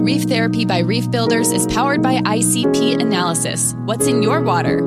Reef Therapy by Reef Builders is powered by ICP Analysis. What's in your water?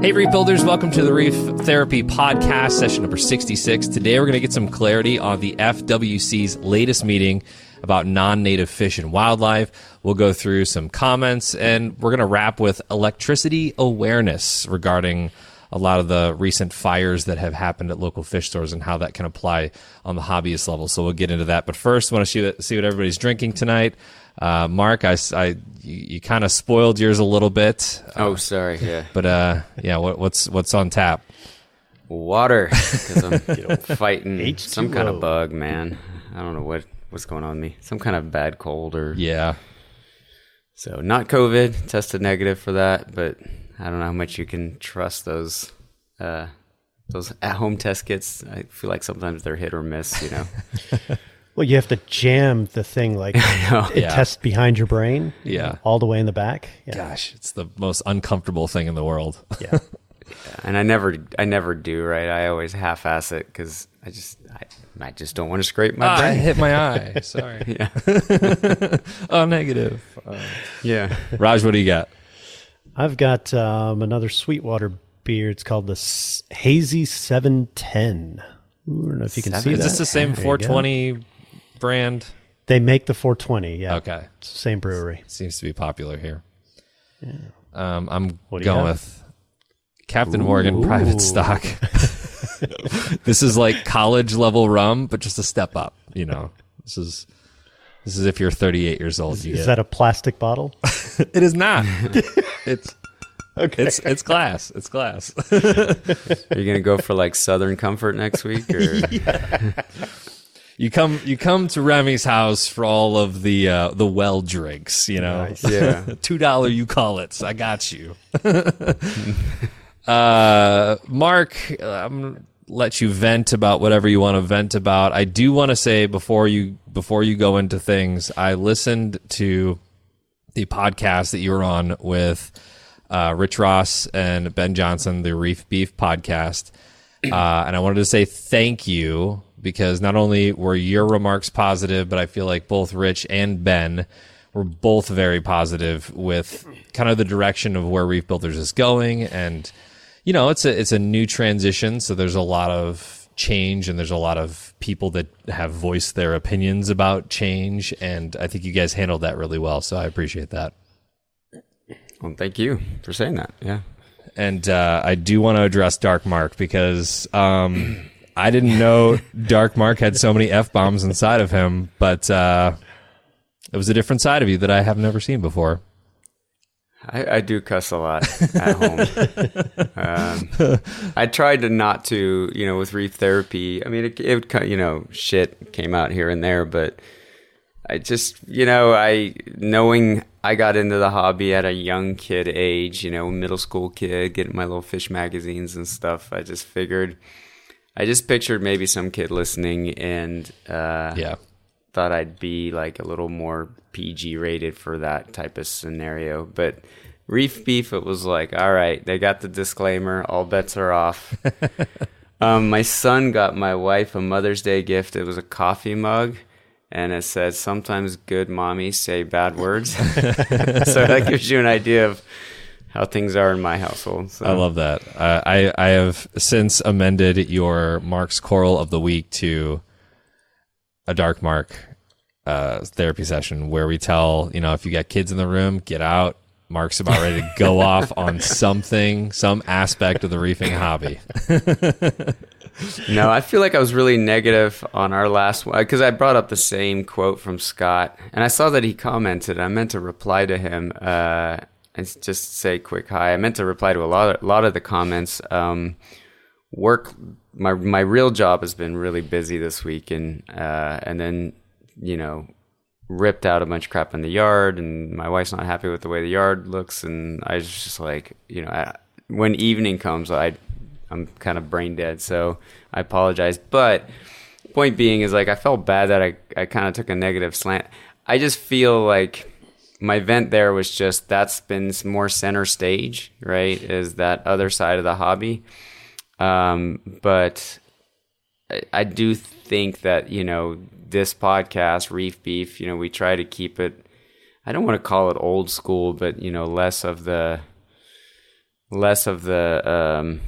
Hey, Reef Builders, welcome to the Reef Therapy Podcast, session number 66. Today, we're going to get some clarity on the FWC's latest meeting about non native fish and wildlife. We'll go through some comments, and we're going to wrap with electricity awareness regarding a lot of the recent fires that have happened at local fish stores and how that can apply on the hobbyist level. So we'll get into that. But first, I want to see what, see what everybody's drinking tonight. Uh, Mark, I, I you, you kind of spoiled yours a little bit. Oh, sorry. Yeah. But uh, yeah, what, what's what's on tap? Water, because I'm fighting H2O. some kind of bug, man. I don't know what what's going on with me. Some kind of bad cold or Yeah, so. Not COVID. Tested negative for that, but I don't know how much you can trust those uh, those at home test kits. I feel like sometimes they're hit or miss. You know. Well, you have to jam the thing like it Yeah. tests behind your brain. Yeah. All the way in the back. Yeah. gosh, it's the most uncomfortable thing in the world. Yeah. and I never, I never do. Right. I always half-ass it because I just, I, I just don't want to scrape my Ah, I hit my eye. Sorry. Yeah. oh, negative. Yeah. Raj, what do you got? I've got um, another Sweetwater beer. It's called the S- Hazy 710. Ooh, I don't know if you can see Is that. this the same There you go. 420 brand? They make the 420. Yeah. Okay, It's the same brewery. seems to be popular here. Um, I'm What do you going have? with Captain Morgan Private Stock. this is like college level rum, but just a step up. You know, this is this is if you're 38 years old. you Is get- that a plastic bottle? it is not. it's okay. it's it's glass. It's glass. Are you gonna go for like Southern Comfort next week or? You come you come to Remy's house for all of the uh, the well drinks, you know. Yeah. Two dollar you call it. I got you. uh, Mark, I'm gonna let you vent about whatever you want to vent about. I do want to say before you before you go into things, I listened to the podcast that you were on with uh, Rich Ross and Ben Johnson, the Reef Beef podcast. Uh, and I wanted to say thank you because not only were your remarks positive, but I feel like both Rich and Ben were both very positive with kind of the direction of where Reef Builders is going. And, you know, it's a, it's a new transition. So there's a lot of change and there's a lot of people that have voiced their opinions about change. And I think you guys handled that really well. So I appreciate that. Well, thank you for saying that. Yeah. and uh, I do want to address Dark Mark because um, I didn't know Dark Mark had so many f bombs inside of him, but uh, it was a different side of you that I have never seen before. I, I do cuss a lot at home. um, I tried to not to, you know, with reef therapy. I mean, it, it would, you know, shit came out here and there, but I just, you know, I knowing I got into the hobby at a young kid age, you know, middle school kid, getting my little fish magazines and stuff. I just figured, I just pictured maybe some kid listening and uh, Yeah. Thought I'd be like a little more PG rated for that type of scenario. But Reef Beef, it was like, all right, they got the disclaimer, all bets are off. um, my son got my wife a Mother's Day gift. It was a coffee mug. And it said, sometimes good mommies say bad words. so that gives you an idea of how things are in my household. So. I love that. Uh, I I have since amended your Mark's Coral of the Week to a Dark Mark uh, therapy session where we tell you know if you got kids in the room, get out. Mark's about ready to go off on something, some aspect of the reefing hobby. no, I feel like I was really negative on our last one because I brought up the same quote from Scott, and I saw that he commented. I meant to reply to him uh, and just say quick hi. I meant to reply to a lot of, a lot of the comments. Um, work, my my real job has been really busy this week, and uh, and then you know ripped out a bunch of crap in the yard, and my wife's not happy with the way the yard looks, and I was just like, you know, I, when evening comes, I I'm kind of brain dead, so I apologize. But point being is like I felt bad that I I kind of took a negative slant. I just feel like my vent there was just that's been more center stage, right? Is that other side of the hobby. Um, but I, I do think that you know this podcast, Reef Beef, you know, we try to keep it. I don't want to call it old school, but you know, less of the less of the um,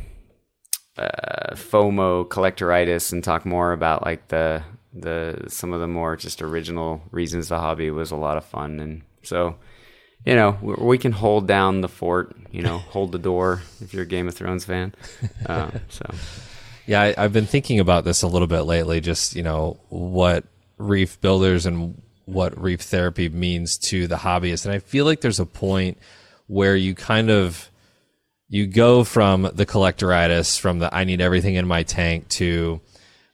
uh, FOMO collectoritis, and talk more about like the the some of the more just original reasons the hobby was a lot of fun, and so you know we, can hold down the fort, you know, hold the door if you're a Game of Thrones fan. Uh, so. Yeah, I, I've been thinking about this a little bit lately. Just you know what reef builders and what reef therapy means to the hobbyist, and I feel like there's a point where you kind of you go from the collectoritis, from the I need everything in my tank to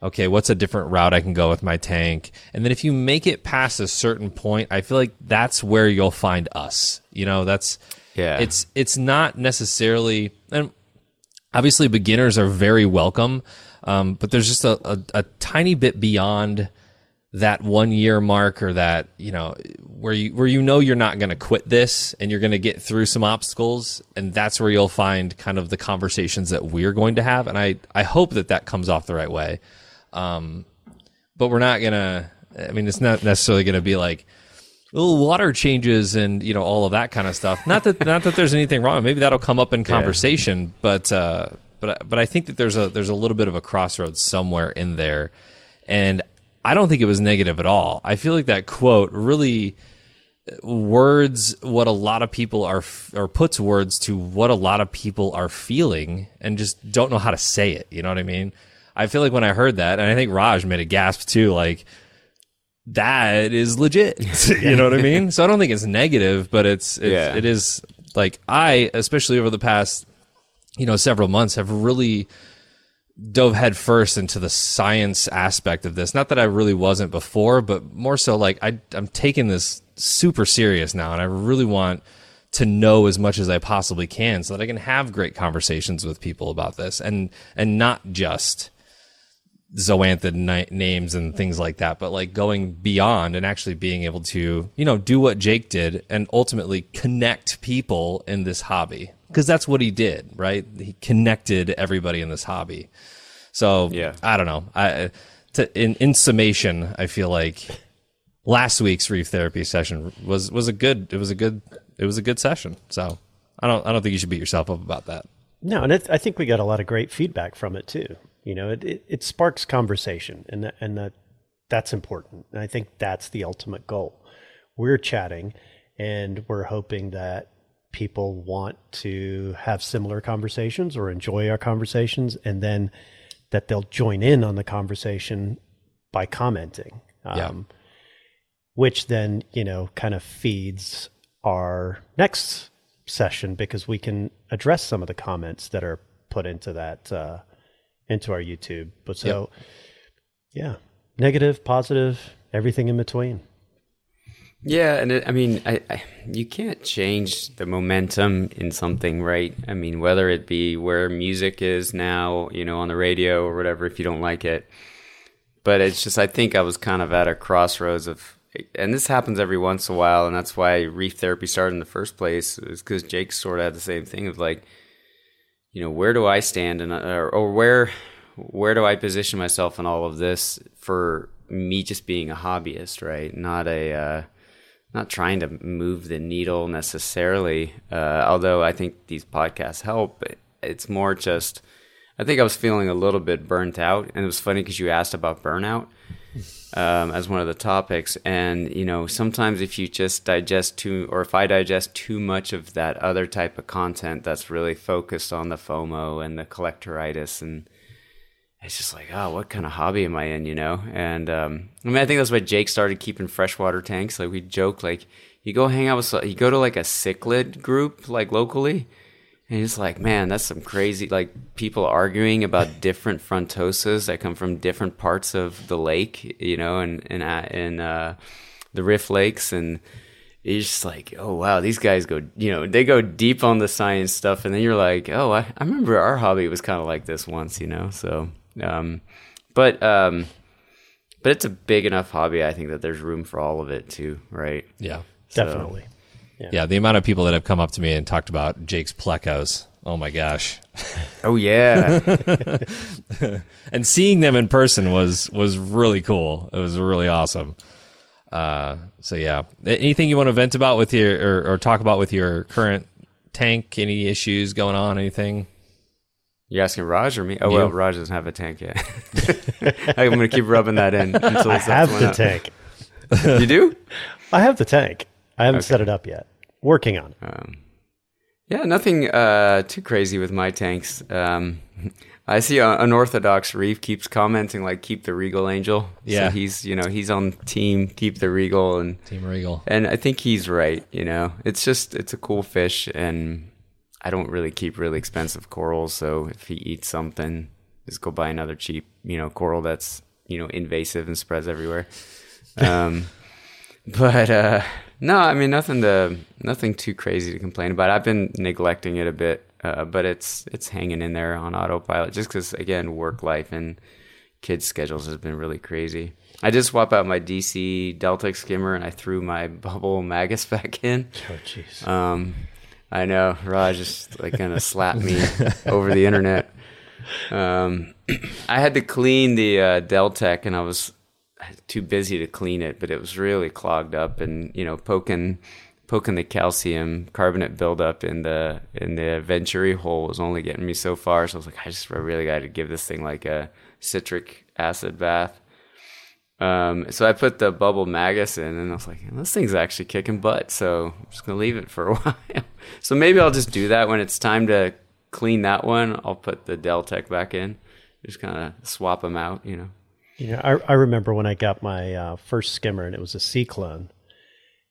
okay, what's a different route I can go with my tank? And then if you make it past a certain point, I feel like that's where you'll find us. You know, that's Yeah. It's it's not necessarily and obviously beginners are very welcome, um, but there's just a, a, a tiny bit beyond that one year mark or that you know where you where you know you're not going to quit this and you're going to get through some obstacles and that's where you'll find kind of the conversations that we're going to have and I I hope that that comes off the right way um but we're not going to I mean it's not necessarily going to be like little water changes and you know all of that kind of stuff not that not that there's anything wrong maybe that'll come up in conversation but uh but but I think that there's a there's a little bit of a crossroads somewhere in there and I don't think it was negative at all. I feel like that quote really words what a lot of people are or puts words to what a lot of people are feeling and just don't know how to say it. You know what I mean? I feel like when I heard that, and I think Raj made a gasp too, like that is legit. you know what I mean? So I don't think it's negative, but it's, it's Yeah. it is like I, especially over the past, you know, several months, have really dove headfirst into the science aspect of this. Not that I really wasn't before, but more so like I, I'm taking this super serious now, and I really want to know as much as I possibly can so that I can have great conversations with people about this, and and not just zoanthid ni- names and things like that, but like going beyond and actually being able to, you know, do what Jake did and ultimately connect people in this hobby. Because that's what he did, right? He connected everybody in this hobby. So Yeah. I don't know. I to, in in summation, I feel like last week's reef therapy session was was a good it was a good it was a good session. So I don't I don't think you should beat yourself up about that. No, and it, I think we got a lot of great feedback from it too. You know, it, it, it sparks conversation, and that, and that that's important. And I think that's the ultimate goal. We're chatting, and we're hoping that people want to have similar conversations or enjoy our conversations, and then that they'll join in on the conversation by commenting. Yeah. Um, which then you know kind of feeds our next session because we can address some of the comments that are put into that uh, into our YouTube. But so, yeah, negative, positive, everything in between. Yeah, and it, I mean, I, I you can't change the momentum in something, right? I mean, whether it be where music is now, you know, on the radio or whatever, if you don't like it. But it's just, I think I was kind of at a crossroads of, and this happens every once in a while, and that's why reef therapy started in the first place, is because Jake sort of had the same thing of like, you know, where do I stand, and or, or where where do I position myself in all of this for me just being a hobbyist, right? Not a uh, not trying to move the needle necessarily. Uh, although I think these podcasts help, it's more just. I think I was feeling a little bit burnt out, and it was funny because you asked about burnout um, as one of the topics, and you know sometimes if you just digest too, or if I digest too much of that other type of content that's really focused on the FOMO and the collectoritis and it's just like, oh, what kind of hobby am I in, you know? And um, I mean, I think that's why Jake started keeping freshwater tanks. Like we joke, like you go hang out with, you go to like a cichlid group, like locally, and it's like, man, that's some crazy, like people arguing about different frontosas that come from different parts of the lake, you know, and and and uh, the Rift Lakes, and it's just like, oh wow, these guys go, you know, they go deep on the science stuff, and then you're like, oh, I, I remember our hobby was kind of like this once, you know, so. Um, but um, but it's a big enough hobby. I think that there's room for all of it too, right? Yeah. So- Definitely. Yeah, the amount of people that have come up to me and talked about Jake's plecos, Oh my gosh. Oh yeah. and seeing them in person was was really cool. It was really awesome. Uh, so yeah, anything you want to vent about with your or, or talk about with your current tank? Any issues going on? Anything? You asking Raj or me? Oh You. well, Raj doesn't have a tank yet. I'm gonna keep rubbing that in until I he have the up. tank. You do? I have the tank. I haven't set it up yet. Working on it. Um, yeah, nothing uh, too crazy with my tanks. Um, I see uh, unorthodox Reef keeps commenting like "Keep the Regal Angel." Yeah. so he's you know he's on team Keep the Regal, and Team Regal. and I think he's right. You know, it's just it's a cool fish, and I don't really keep really expensive corals. So if he eats something, just go buy another cheap you know coral that's you know invasive and spreads everywhere. Um, but uh, no, I mean nothing to nothing too crazy to complain about. I've been neglecting it a bit, uh, but it's it's hanging in there on autopilot just because again work life and kids' schedules has been really crazy. I did swap out my DC Deltec skimmer and I threw my bubble magus back in. Oh, jeez. Um, I know Raj just like gonna slap me over the internet. Um, I had to clean the uh, Deltec, and I was too busy to clean it, but it was really clogged up, and you know, poking poking the calcium carbonate buildup in the in the venturi hole was only getting me so far. So I was like, I just really got to give this thing like a citric acid bath. Um, so I put the bubble magus in, and I was like, this thing's actually kicking butt. So I'm just gonna leave it for a while. so maybe I'll just do that when it's time to clean that one. I'll put the Deltec back in, just kind of swap them out. You know. You know, I, I remember when I got my uh, first skimmer and it was a Cyclone,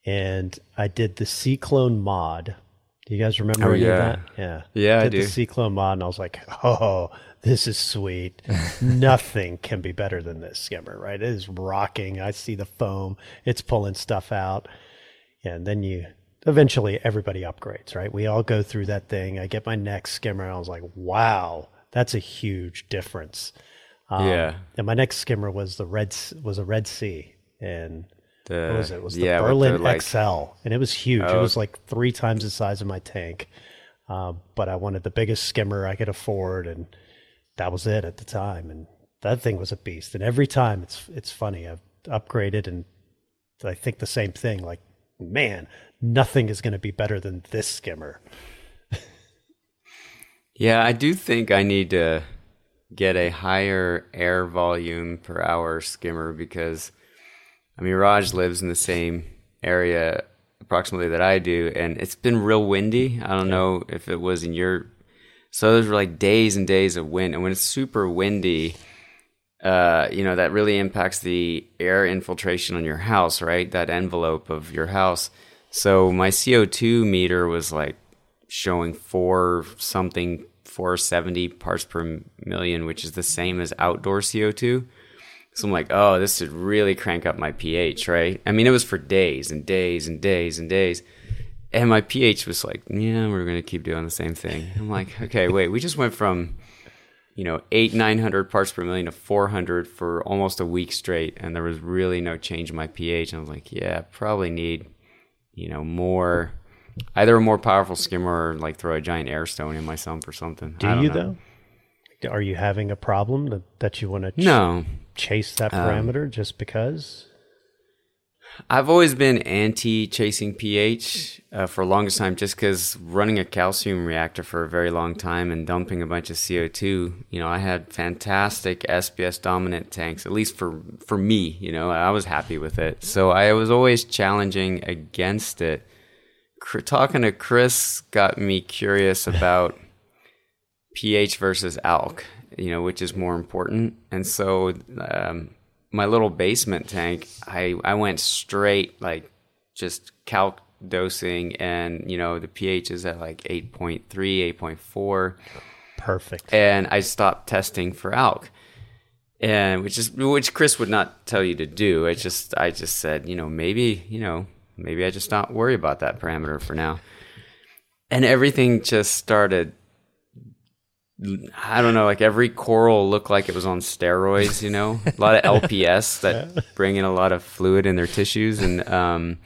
and I did the Cyclone mod. Do you guys remember Oh, yeah. that? Yeah, Yeah, I did do. the Cyclone mod, and I was like, oh, this is sweet. Nothing can be better than this skimmer, right? It is rocking. I see the foam. It's pulling stuff out, and then you eventually everybody upgrades, right? We all go through that thing. I get my next skimmer, and I was like, wow, that's a huge difference. Um, Yeah. And my next skimmer was the red was a Red Sea, and The, what was it? It was the yeah, Berlin like- XL, and it was huge. Oh. It was like three times the size of my tank. Uh, but I wanted the biggest skimmer I could afford, and that was it at the time. And that thing was a beast. And every time it's it's funny. I've upgraded, and I think the same thing. Like, man, nothing is going to be better than this skimmer. Yeah, I do think I need to get a higher air volume per hour skimmer because, I mean, Raj lives in the same area approximately that I do, and it's been real windy. I don't know if it was in your. So those were like days and days of wind, and when it's super windy, uh, you know that really impacts the air infiltration on your house, right? That envelope of your house. So my CO2 meter was like showing four something 470 parts per million, which is the same as outdoor CO2. So I'm like, oh, this should really crank up my pH, right? I mean, it was for days and days and days and days. And my pH was like, yeah, we're going to keep doing the same thing. I'm like, okay, wait, we just went from, you know, eight, 900 parts per million to 400 for almost a week straight. And there was really no change in my pH. And I was like, yeah, probably need, you know, more, either a more powerful skimmer or like throw a giant air stone in my sump or something. Do I don't you know. though? Are you having a problem that, that you want to ch- No. chase that Um, parameter just because? I've always been anti chasing pH uh, for the longest time just because running a calcium reactor for a very long time and dumping a bunch of CO2, you know, I had fantastic SPS dominant tanks, at least for, for me, you know, I was happy with it. So I was always challenging against it. Talking to Chris got me curious about pH versus alk, you know, which is more important. And so, um, my little basement tank, I, I went straight like just calc dosing and you know the pH is at like 8.3, 8.4 Perfect. and I stopped testing for alk. And which is which Chris would not tell you to do. I just I just said, you know, maybe, you know, maybe I just not worry about that parameter for now. And everything just started I don't know, like every coral looked like it was on steroids, you know? A lot of LPS that bring in a lot of fluid in their tissues and um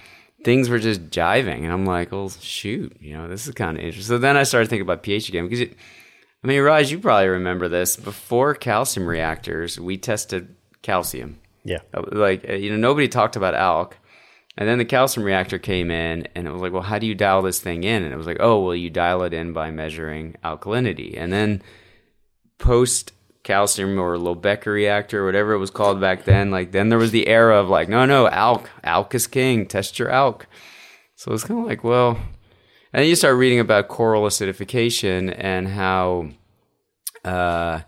things were just jiving, and I'm like, well, shoot, you know, this is kind of interesting. So then I started thinking about pH again because, it, I mean, Raj, you probably remember this. Before calcium reactors, we tested calcium. Yeah. Like, uh, you know, nobody talked about alk. And then the calcium reactor came in, and it was like, well, how do you dial this thing in? And it was like, oh, well, you dial it in by measuring alkalinity. And then post calcium or Lobecker reactor, whatever it was called back then, like then there was the era of like, no, no, alk, alk is king, test your alk. So it's kind of like, well, and then you start reading about coral acidification and how, uh,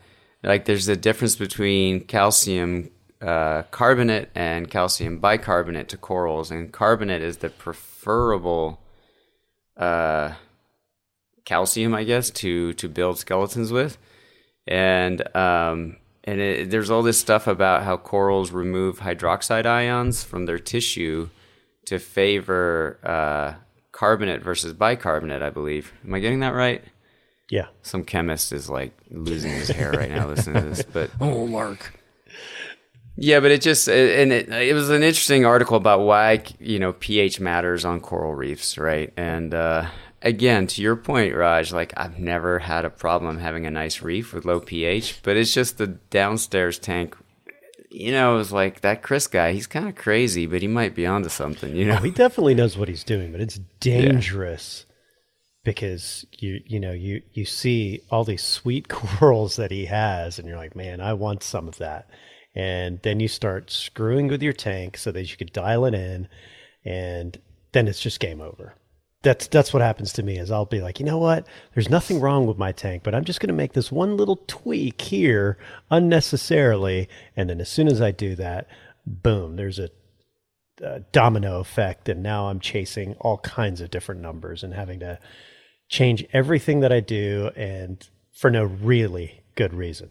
like there's a difference between calcium uh, carbonate and calcium bicarbonate to corals, and carbonate is the preferable uh, calcium, I guess, to to build skeletons with, and um, and it, there's all this stuff about how corals remove hydroxide ions from their tissue to favor uh, carbonate versus bicarbonate. I believe. Am I getting that right? Yeah. Some chemist is like losing his hair right now listening to this, but Oh, Mark. Yeah, but it just and it, it was an interesting article about why you know pH matters on coral reefs, right? And uh, again, to your point, Raj, like I've never had a problem having a nice reef with low pH, but it's just the downstairs tank. You know, it was like that Chris guy. He's kind of crazy, but he might be onto something. You know, He definitely knows what he's doing, but it's dangerous because you you know you you see all these sweet corals that he has, and you're like, man, I want some of that. And then you start screwing with your tank so that you could dial it in, and then it's just game over. That's that's what happens to me. Is I'll be like, you know what? There's nothing wrong with my tank, but I'm just going to make this one little tweak here unnecessarily, and then as soon as I do that, boom, there's a uh, domino effect and now i'm chasing all kinds of different numbers and having to change everything that i do and for no really good reason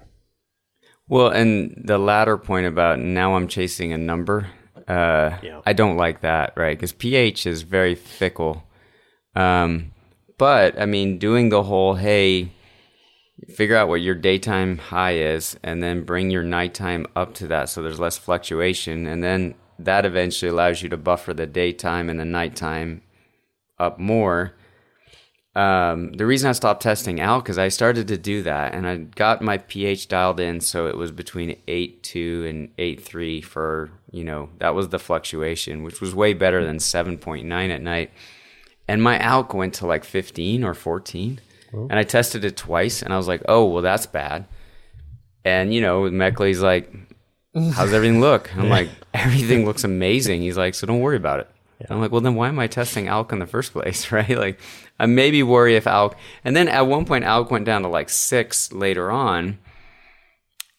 Well, and the latter point about now I'm chasing a number, uh, Yeah. I don't like that, right? Because pH is very fickle. Um, but I mean, doing the whole hey, figure out what your daytime high is, and then bring your nighttime up to that, so there's less fluctuation, and then that eventually allows you to buffer the daytime and the nighttime up more. Um, the reason I stopped testing alk is I started to do that, and I got my pH dialed in, so it was between eight two and eight three for you know that was the fluctuation, which was way better than seven point nine at night. And my alk went to like fifteen or fourteen, and I tested it twice, and I was like, oh well, that's bad. And you know, Meckley's like, how's everything look? I'm like, everything looks amazing. He's like, so don't worry about it. And I'm like, well, then why am I testing ALK in the first place, right? Like, I maybe worry if ALK. And then at one point, ALK went down to like six later on.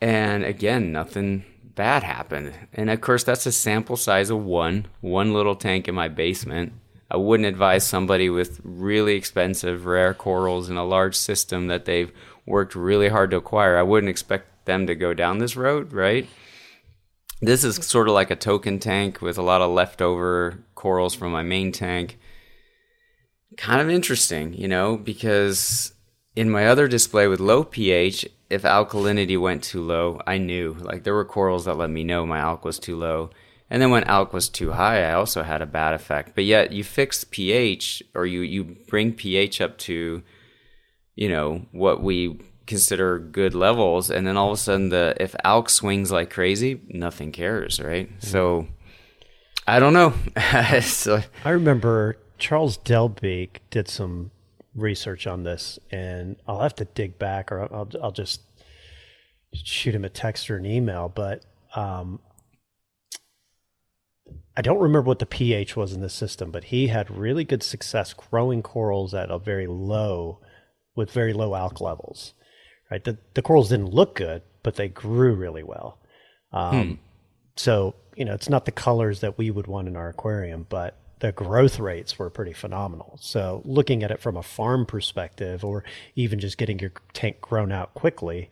And again, nothing bad happened. And of course, that's a sample size of one, one little tank in my basement. I wouldn't advise somebody with really expensive rare corals in a large system that they've worked really hard to acquire. I wouldn't expect them to go down this road, right? This is sort of like a token tank with a lot of leftover corals from my main tank. Kind of interesting, you know, because in my other display with low pH, if alkalinity went too low, I knew. Like there were corals that let me know my alk was too low. And then when alk was too high, I also had a bad effect. But yet you fix pH or you, you bring pH up to, you know, what we consider good levels and then all of a sudden the if alk swings like crazy nothing cares right so i don't know so, i remember charles delbeek did some research on this and i'll have to dig back or i'll, I'll just shoot him a text or an email but um, I don't remember what the pH was in the system, but he had really good success growing corals at a very low, with very low alk levels. Right, the the corals didn't look good, but they grew really well. Um, So you know, it's not the colors that we would want in our aquarium, but the growth rates were pretty phenomenal. So looking at it from a farm perspective, or even just getting your tank grown out quickly,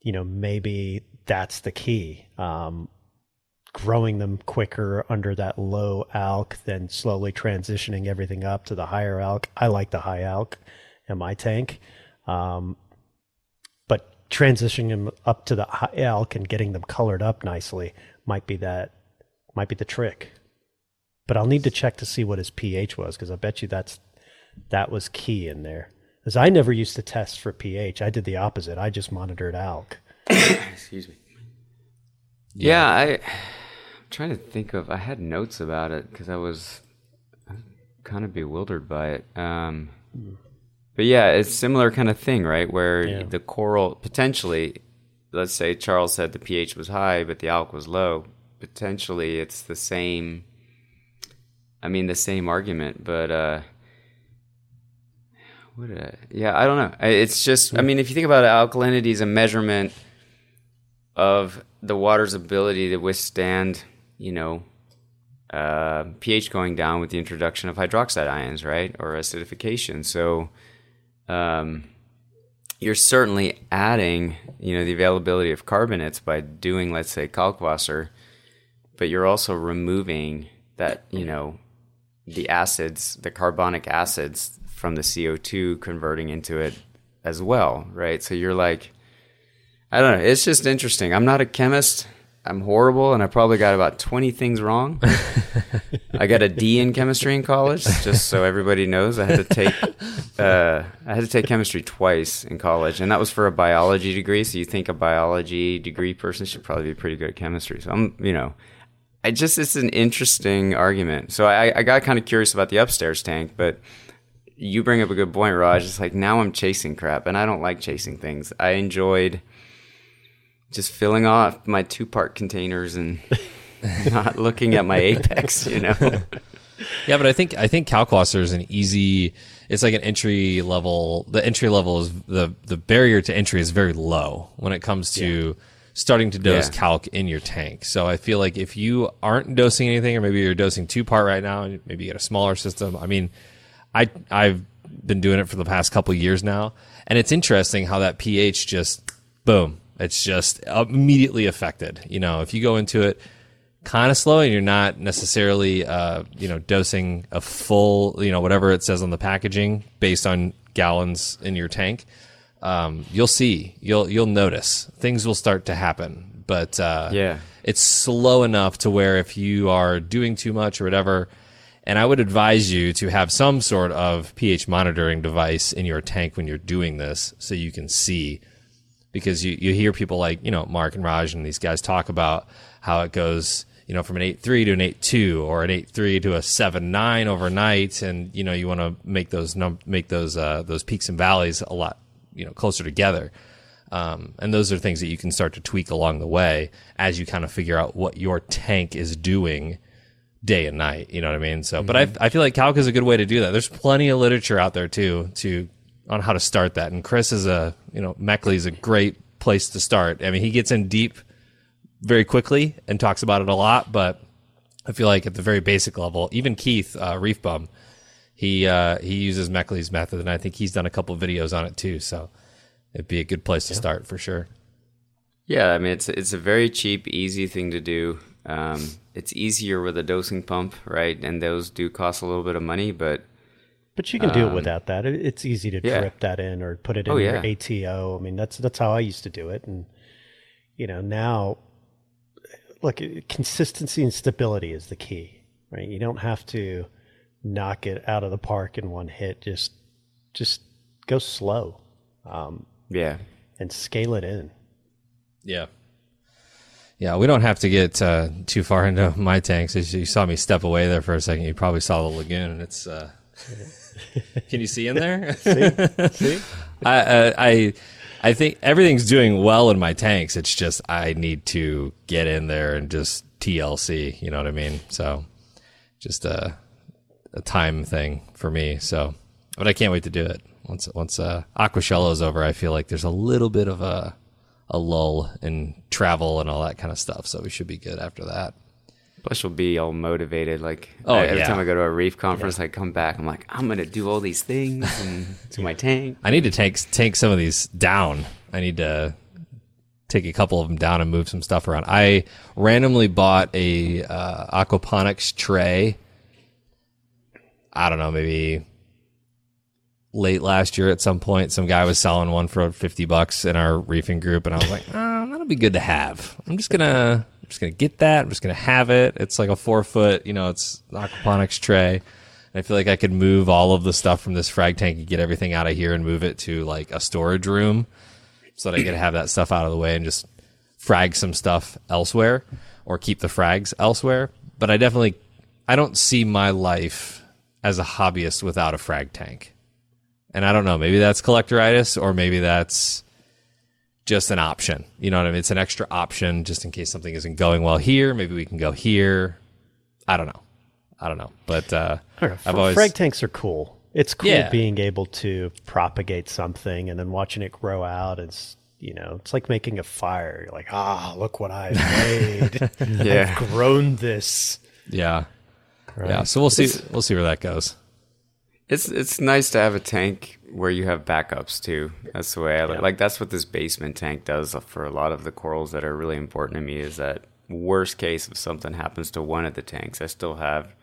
you know, maybe that's the key. Um, growing them quicker under that low alk, then slowly transitioning everything up to the higher alk. I like the high alk in my tank. Um, but transitioning them up to the high alk and getting them colored up nicely might be that might be the trick. but I'll need to check to see what his pH was because I bet you that's that was key in there. Because I never used to test for pH. I did the opposite. I just monitored alk. Excuse me. Yeah, I, I'm trying to think of. I had notes about it because I was kind of bewildered by it. Um, but yeah, it's similar kind of thing, right? Where Yeah. the coral potentially, let's say Charles said the pH was high, but the alk was low. Potentially, it's the same. I mean, the same argument, but uh, what I, yeah, I don't know. It's just, I mean, if you think about it, alkalinity is a measurement of the water's ability to withstand, you know, uh, pH going down with the introduction of hydroxide ions, right, or acidification. So, um, you're certainly adding, you know, the availability of carbonates by doing, let's say, Kalkwasser, but you're also removing that, you know, the acids, the carbonic acids from the CO2 converting into it as well, right? So you're like, I don't know. It's just interesting. I'm not a chemist. I'm horrible, and I probably got about 20 things wrong. I got a D in chemistry in college, just so everybody knows. I had to take uh, I had to take chemistry twice in college, and that was for a biology degree. So you think a biology degree person should probably be pretty good at chemistry. So I'm, you know, I just it's an interesting argument. So I, I got kind of curious about the upstairs tank, but you bring up a good point, Raj. It's like now I'm chasing crap, and I don't like chasing things. I enjoyed just filling off my two part containers and not looking at my apex, you know. Yeah, but I think I think Kalkwasser is an easy. It's like an entry level. The entry level is the the barrier to entry is very low when it comes to starting to dose Yeah. calc in your tank. So I feel like if you aren't dosing anything, or maybe you're dosing two part right now, and maybe you get a smaller system. I mean, I I've been doing it for the past couple years now, and it's interesting how that pH just boom, it's just immediately affected. You know, if you go into it kind of slow and you're not necessarily uh, you know dosing a full you know whatever it says on the packaging based on gallons in your tank um, you'll see you'll you'll notice things will start to happen but uh, Yeah. it's slow enough to where if you are doing too much or whatever and I would advise you to have some sort of pH monitoring device in your tank when you're doing this so you can see because you, you hear people like, you know, Mark and Raj and these guys talk about how it goes, you know, from an 8-3 to an 8-2 or an 8-3 to a 7-9 overnight. And, you know, you want to make those num- make those, uh, those peaks and valleys a lot, you know, closer together. Um, and those are things that you can start to tweak along the way as you kind of figure out what your tank is doing day and night. You know what I mean? So, but I, I feel like calc is a good way to do that. There's plenty of literature out there too, to, on how to start that. And Chris is a, you know, Meckley is a great place to start. I mean, he gets in deep very quickly and talks about it a lot, but I feel like at the very basic level, even Keith, uh, Reef Bum, he, uh, he uses Meckley's method and I think he's done a couple videos on it too. So it'd be a good place to start for sure. Yeah, I mean it's it's a very cheap, easy thing to do. Um, it's easier with a dosing pump, right? And those do cost a little bit of money, but But you can do it without that. It's easy to Um, yeah. drip that in or put it in Oh, your yeah. ATO. I mean, that's that's how I used to do it. And you know, now look, consistency and stability is the key, right? You don't have to knock it out of the park in one hit. Just just go slow um, yeah, and scale it in. Yeah. Yeah, we don't have to get uh, too far into my tanks. As you saw me step away there for a second, you probably saw the lagoon. It's uh, can you see in there? See? I, uh, I I think everything's doing well in my tanks. It's just I need to get in there and just TLC. You know what I mean? So just a a time thing for me. So, but I can't wait to do it once once uh, Aquashella is over. I feel like there's a little bit of a a lull in travel and all that kind of stuff. So we should be good after that. Bush will be all motivated. Like Oh, I- every yeah. time I go to a reef conference, I come back. I'm like, I'm gonna do all these things and to my tank. I need to take take some of these down. I need to take a couple of them down and move some stuff around. I randomly bought a uh, aquaponics tray. I don't know, maybe late last year at some point. Some guy was selling one for fifty bucks in our reefing group, and I was like, oh, that'll be good to have. I'm just gonna just gonna get that. I'm just gonna have it. It's like a four foot, you know, it's aquaponics tray. And I feel like I could move all of the stuff from this frag tank and get everything out of here and move it to like a storage room so that I could have that stuff out of the way and just frag some stuff elsewhere or keep the frags elsewhere. But I definitely I don't see my life as a hobbyist without a frag tank. And I don't know, maybe that's collectoritis or maybe that's just an option. You know what I mean? It's an extra option just in case something isn't going well here. Maybe we can go here. I don't know. I don't know. But uh, I don't know. I've always frag tanks are cool. It's cool Yeah. being able to propagate something and then watching it grow out. It's you know, it's like making a fire. You're like, ah, look what I've made. Yeah. I've grown this. yeah. Right? Yeah. So we'll see we'll see where that goes. It's it's nice to have a tank where you have backups too. That's the way I like. Like that's what this basement tank does for a lot of the corals that are really important to me. Is that worst case if something happens to one of the tanks, I still have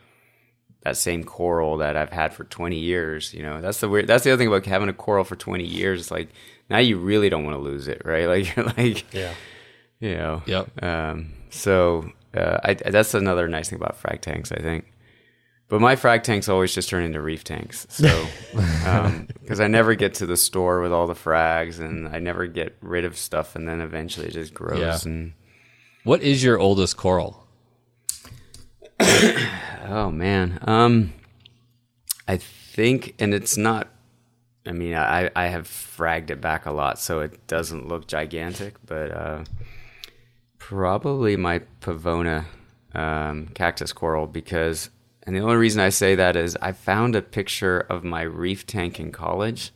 that same coral that I've had for 20 years. You know, that's the weird. That's the other thing about having a coral for 20 years. It's like now you really don't want to lose it, right? Like you're like, Yeah. you know. Yep. Um, so uh, I, that's another nice thing about frag tanks, I think. But my frag tanks always just turn into reef tanks. So, because I never get to the store with all the frags, and I never get rid of stuff, and then eventually it just grows. Yeah. And What is your oldest coral? oh man, um, I think, and it's not. I mean, I I have fragged it back a lot, so it doesn't look gigantic, but uh, probably my Pavona um, cactus coral because, and the only reason I say that is I found a picture of my reef tank in college,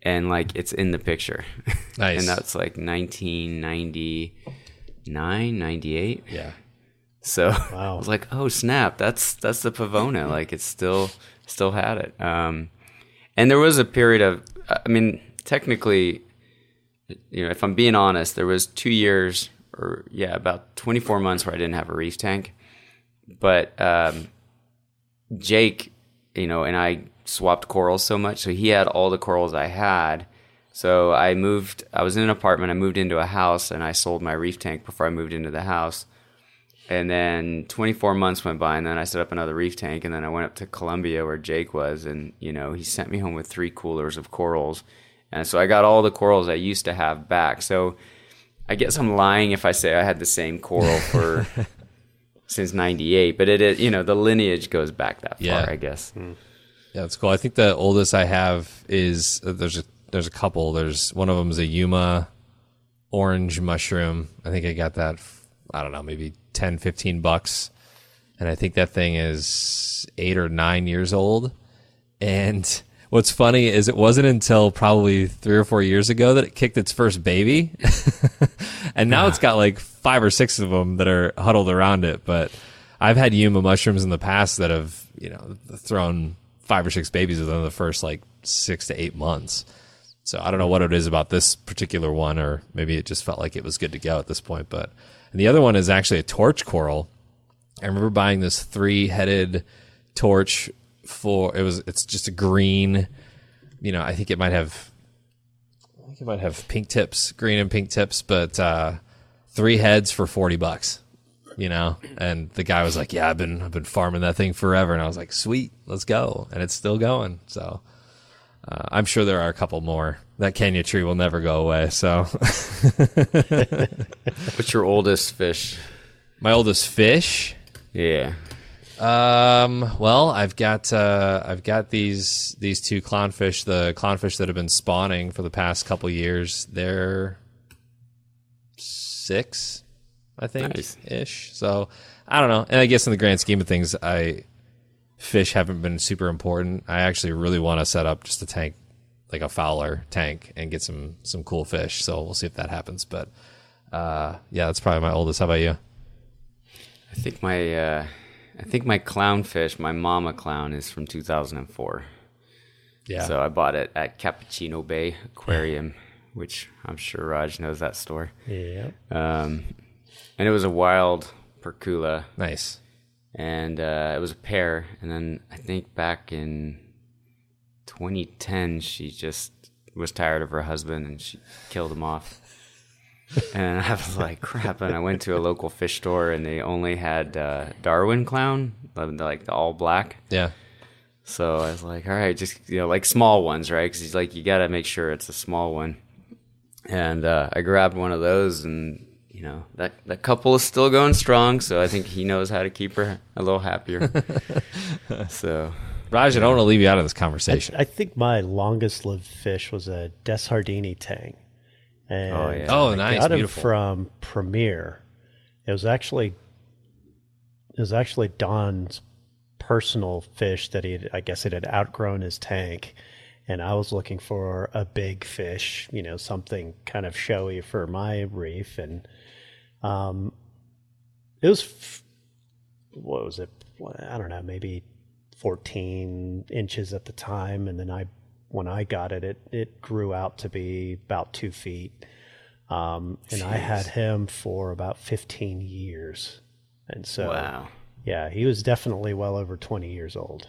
and like it's in the picture, Nice. and that's like 1999, 98. Yeah. So Wow. I was like, "Oh snap! That's that's the Pavona. Like it's still still had it." Um, and there was a period of, I mean, technically, you know, if I'm being honest, there was two years or yeah, about 24 months where I didn't have a reef tank. But um, Jake, you know, and I swapped corals so much, so he had all the corals I had. So I moved. I was in an apartment. I moved into a house, and I sold my reef tank before I moved into the house. And then 24 months went by, and then I set up another reef tank, and then I went up to Columbia where Jake was, and you know he sent me home with three coolers of corals, and so I got all the corals I used to have back. So I guess I'm lying if I say I had the same coral for since '98, but it is you know the lineage goes back that far, I guess. Yeah, that's cool. I think the oldest I have is uh, there's a there's a couple. There's one of them is a Yuma orange mushroom. I think I got that f- I don't know, maybe 10 15 bucks. And I think that thing is 8 or 9 years old. And what's funny is it wasn't until probably 3 or 4 years ago that it kicked its first baby. and now it's ah. got like 5 or 6 of them that are huddled around it, but I've had Yuma mushrooms in the past that have, you know, thrown five or six babies within the first like six to eight months. So I don't know what it is about this particular one, or maybe it just felt like it was good to go at this point. But and the other one is actually a torch coral. I remember buying this three-headed torch for it was it's just a green. You know, I think it might have. I think it might have pink tips, green and pink tips, but uh, three heads for forty bucks you know and the guy was like yeah i've been i've been farming that thing forever and i was like sweet let's go and it's still going so uh, i'm sure there are a couple more that kenya tree will never go away so What's your oldest fish? my oldest fish Yeah. Um well i've got uh i've got these these two clownfish the clownfish that have been spawning for the past couple years. They're six i think Nice. ish. So i don't know. And i guess in the grand scheme of things i fish haven't been super important. I actually really want to set up just a tank like a fowler tank and get some some cool fish. So we'll see if that happens. But uh yeah that's probably my oldest. How about you? I think my uh, I think my clownfish, my mama clown, is from 2004. yeah So I bought it at Cappuccino Bay Aquarium, which I'm sure Raj knows that store. Yeah. Um, and it was a wild percula, nice and uh, it was a pair. And then I think back in 2010, she just was tired of her husband and she killed him off. And I was like, crap. And I went to a local fish store and they only had uh, Darwin clown, like the all black. Yeah. So I was like, all right, just, you know, like small ones, right? Because he's like, you got to make sure it's a small one. And uh, I grabbed one of those and, you know, that, that couple is still going strong. So I think he knows how to keep her a little happier. so Raj, I don't want to leave you out of this conversation. I think my longest lived fish was a Desjardini tang. And Oh, yeah. Oh, I nice, Got him beautiful. from Premier. It was actually it was actually Don's personal fish that he had, I guess it had outgrown his tank. And I was looking for a big fish, you know, something kind of showy for my reef. And um, it was, f- what was it? I don't know, maybe 14 inches at the time. And then I, when I got it, it, it grew out to be about two feet. Um, and I had him for about 15 years. And so, wow, yeah, he was definitely well over 20 years old.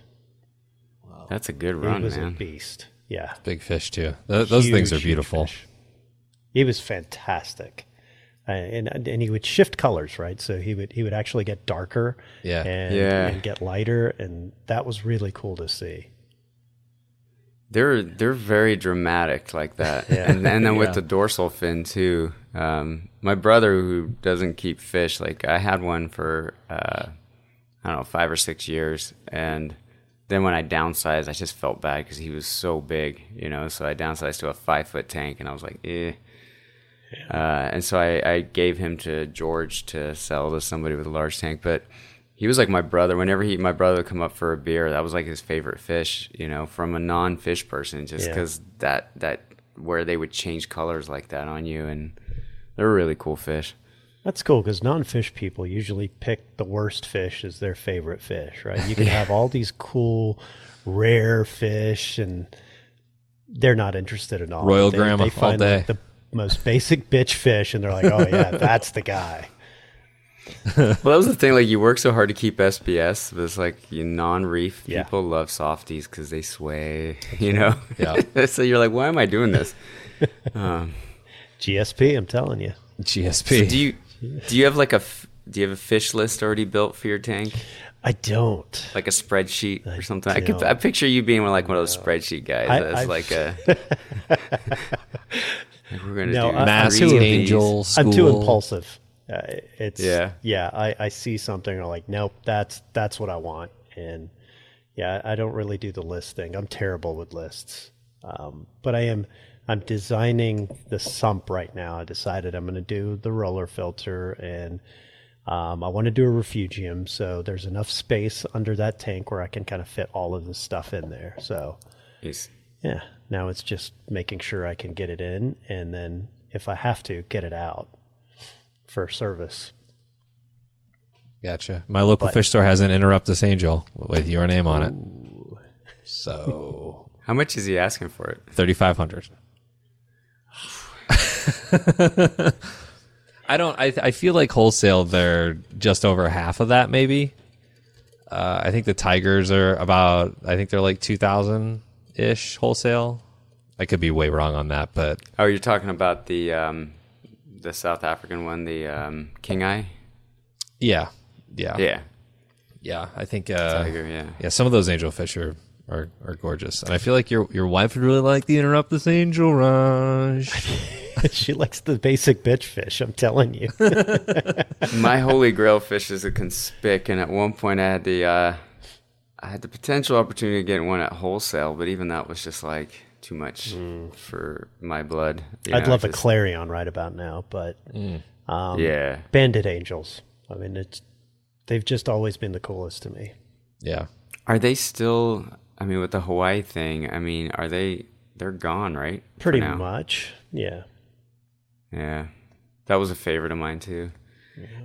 Wow. that's a good He run, was a man. beast. Yeah. Big fish too. Th- those things are Huge, huge beautiful. He was fantastic. Uh, and and he would shift colors, right? So he would he would actually get darker, Yeah. and, Yeah. and get lighter, and that was really cool to see. They're they're very dramatic like that, Yeah. and and then Yeah. with the dorsal fin too. Um, my brother who doesn't keep fish, like I had one for uh, I don't know five or six years, and then when I downsized, I just felt bad because he was so big, you know. So I downsized to a five foot tank, and I was like, eh. Uh, and so I, I gave him to George to sell to somebody with a large tank, but he was like my brother. Whenever he, my brother would come up for a beer, that was like his favorite fish, you know, from a non-fish person, just Yeah. because that that where they would change colors like that on you, and they're really cool fish. That's cool because non-fish people usually pick the worst fish as their favorite fish, right? You can have all these cool, rare fish, and they're not interested at all. Royal they, Grandma they all find day. like, the most basic bitch fish, and they're like, "Oh yeah, that's the guy." Well, that was the thing. Like you work so hard to keep SPS, but it's like you non-reef Yeah. people love softies because they sway, you know. Yeah. so you're like, why am I doing this? um, GSP, I'm telling you. GSP. do you do you have like a do you have a fish list already built for your tank? I don't. like a spreadsheet or something. I don't. could I picture you being like one of those spreadsheet guys. I- that's I've- like a. like we're gonna No, do I- Mass three of these. Angel School. I'm too impulsive. Uh, it's Yeah. yeah. I, I see something I'm like, nope, that's that's what I want. And yeah, I don't really do the list thing. I'm terrible with lists. Um, but I am. I'm designing the sump right now. I decided I'm going to do the roller filter and um, I want to do a refugium. So there's enough space under that tank where I can kind of fit all of this stuff in there. So Yes. yeah, now it's just making sure I can get it in and then if I have to, get it out for service. Gotcha. My local fish store has an interruptus angel with your name on it. So How much is he asking for it? thirty five hundred. I don't. I I feel like wholesale they're just over half of that maybe. Uh, I think the tigers are about. I think they're like two thousand ish wholesale. I could be way wrong on that, but Oh, you're talking about the um, the South African one, the um, kingi. yeah, yeah, yeah. Yeah, I think uh, tiger. Yeah. yeah, some of those angel fish are, are are gorgeous, and I feel like your your wife would really like the interruptus angel rush. she likes the basic bitch fish, I'm telling you. My holy grail fish is a conspic, and at one point I had the uh, I had the potential opportunity to get one at wholesale, but even that was just like too much for my blood. you I'd know, love a clarion right about now, but um, Yeah, bandit angels. I mean, it's they've just always been the coolest to me. yeah, Are they still? I mean, with the Hawaii thing, I mean, are they? They're gone, right? Pretty much, yeah. Yeah, that was a favorite of mine too.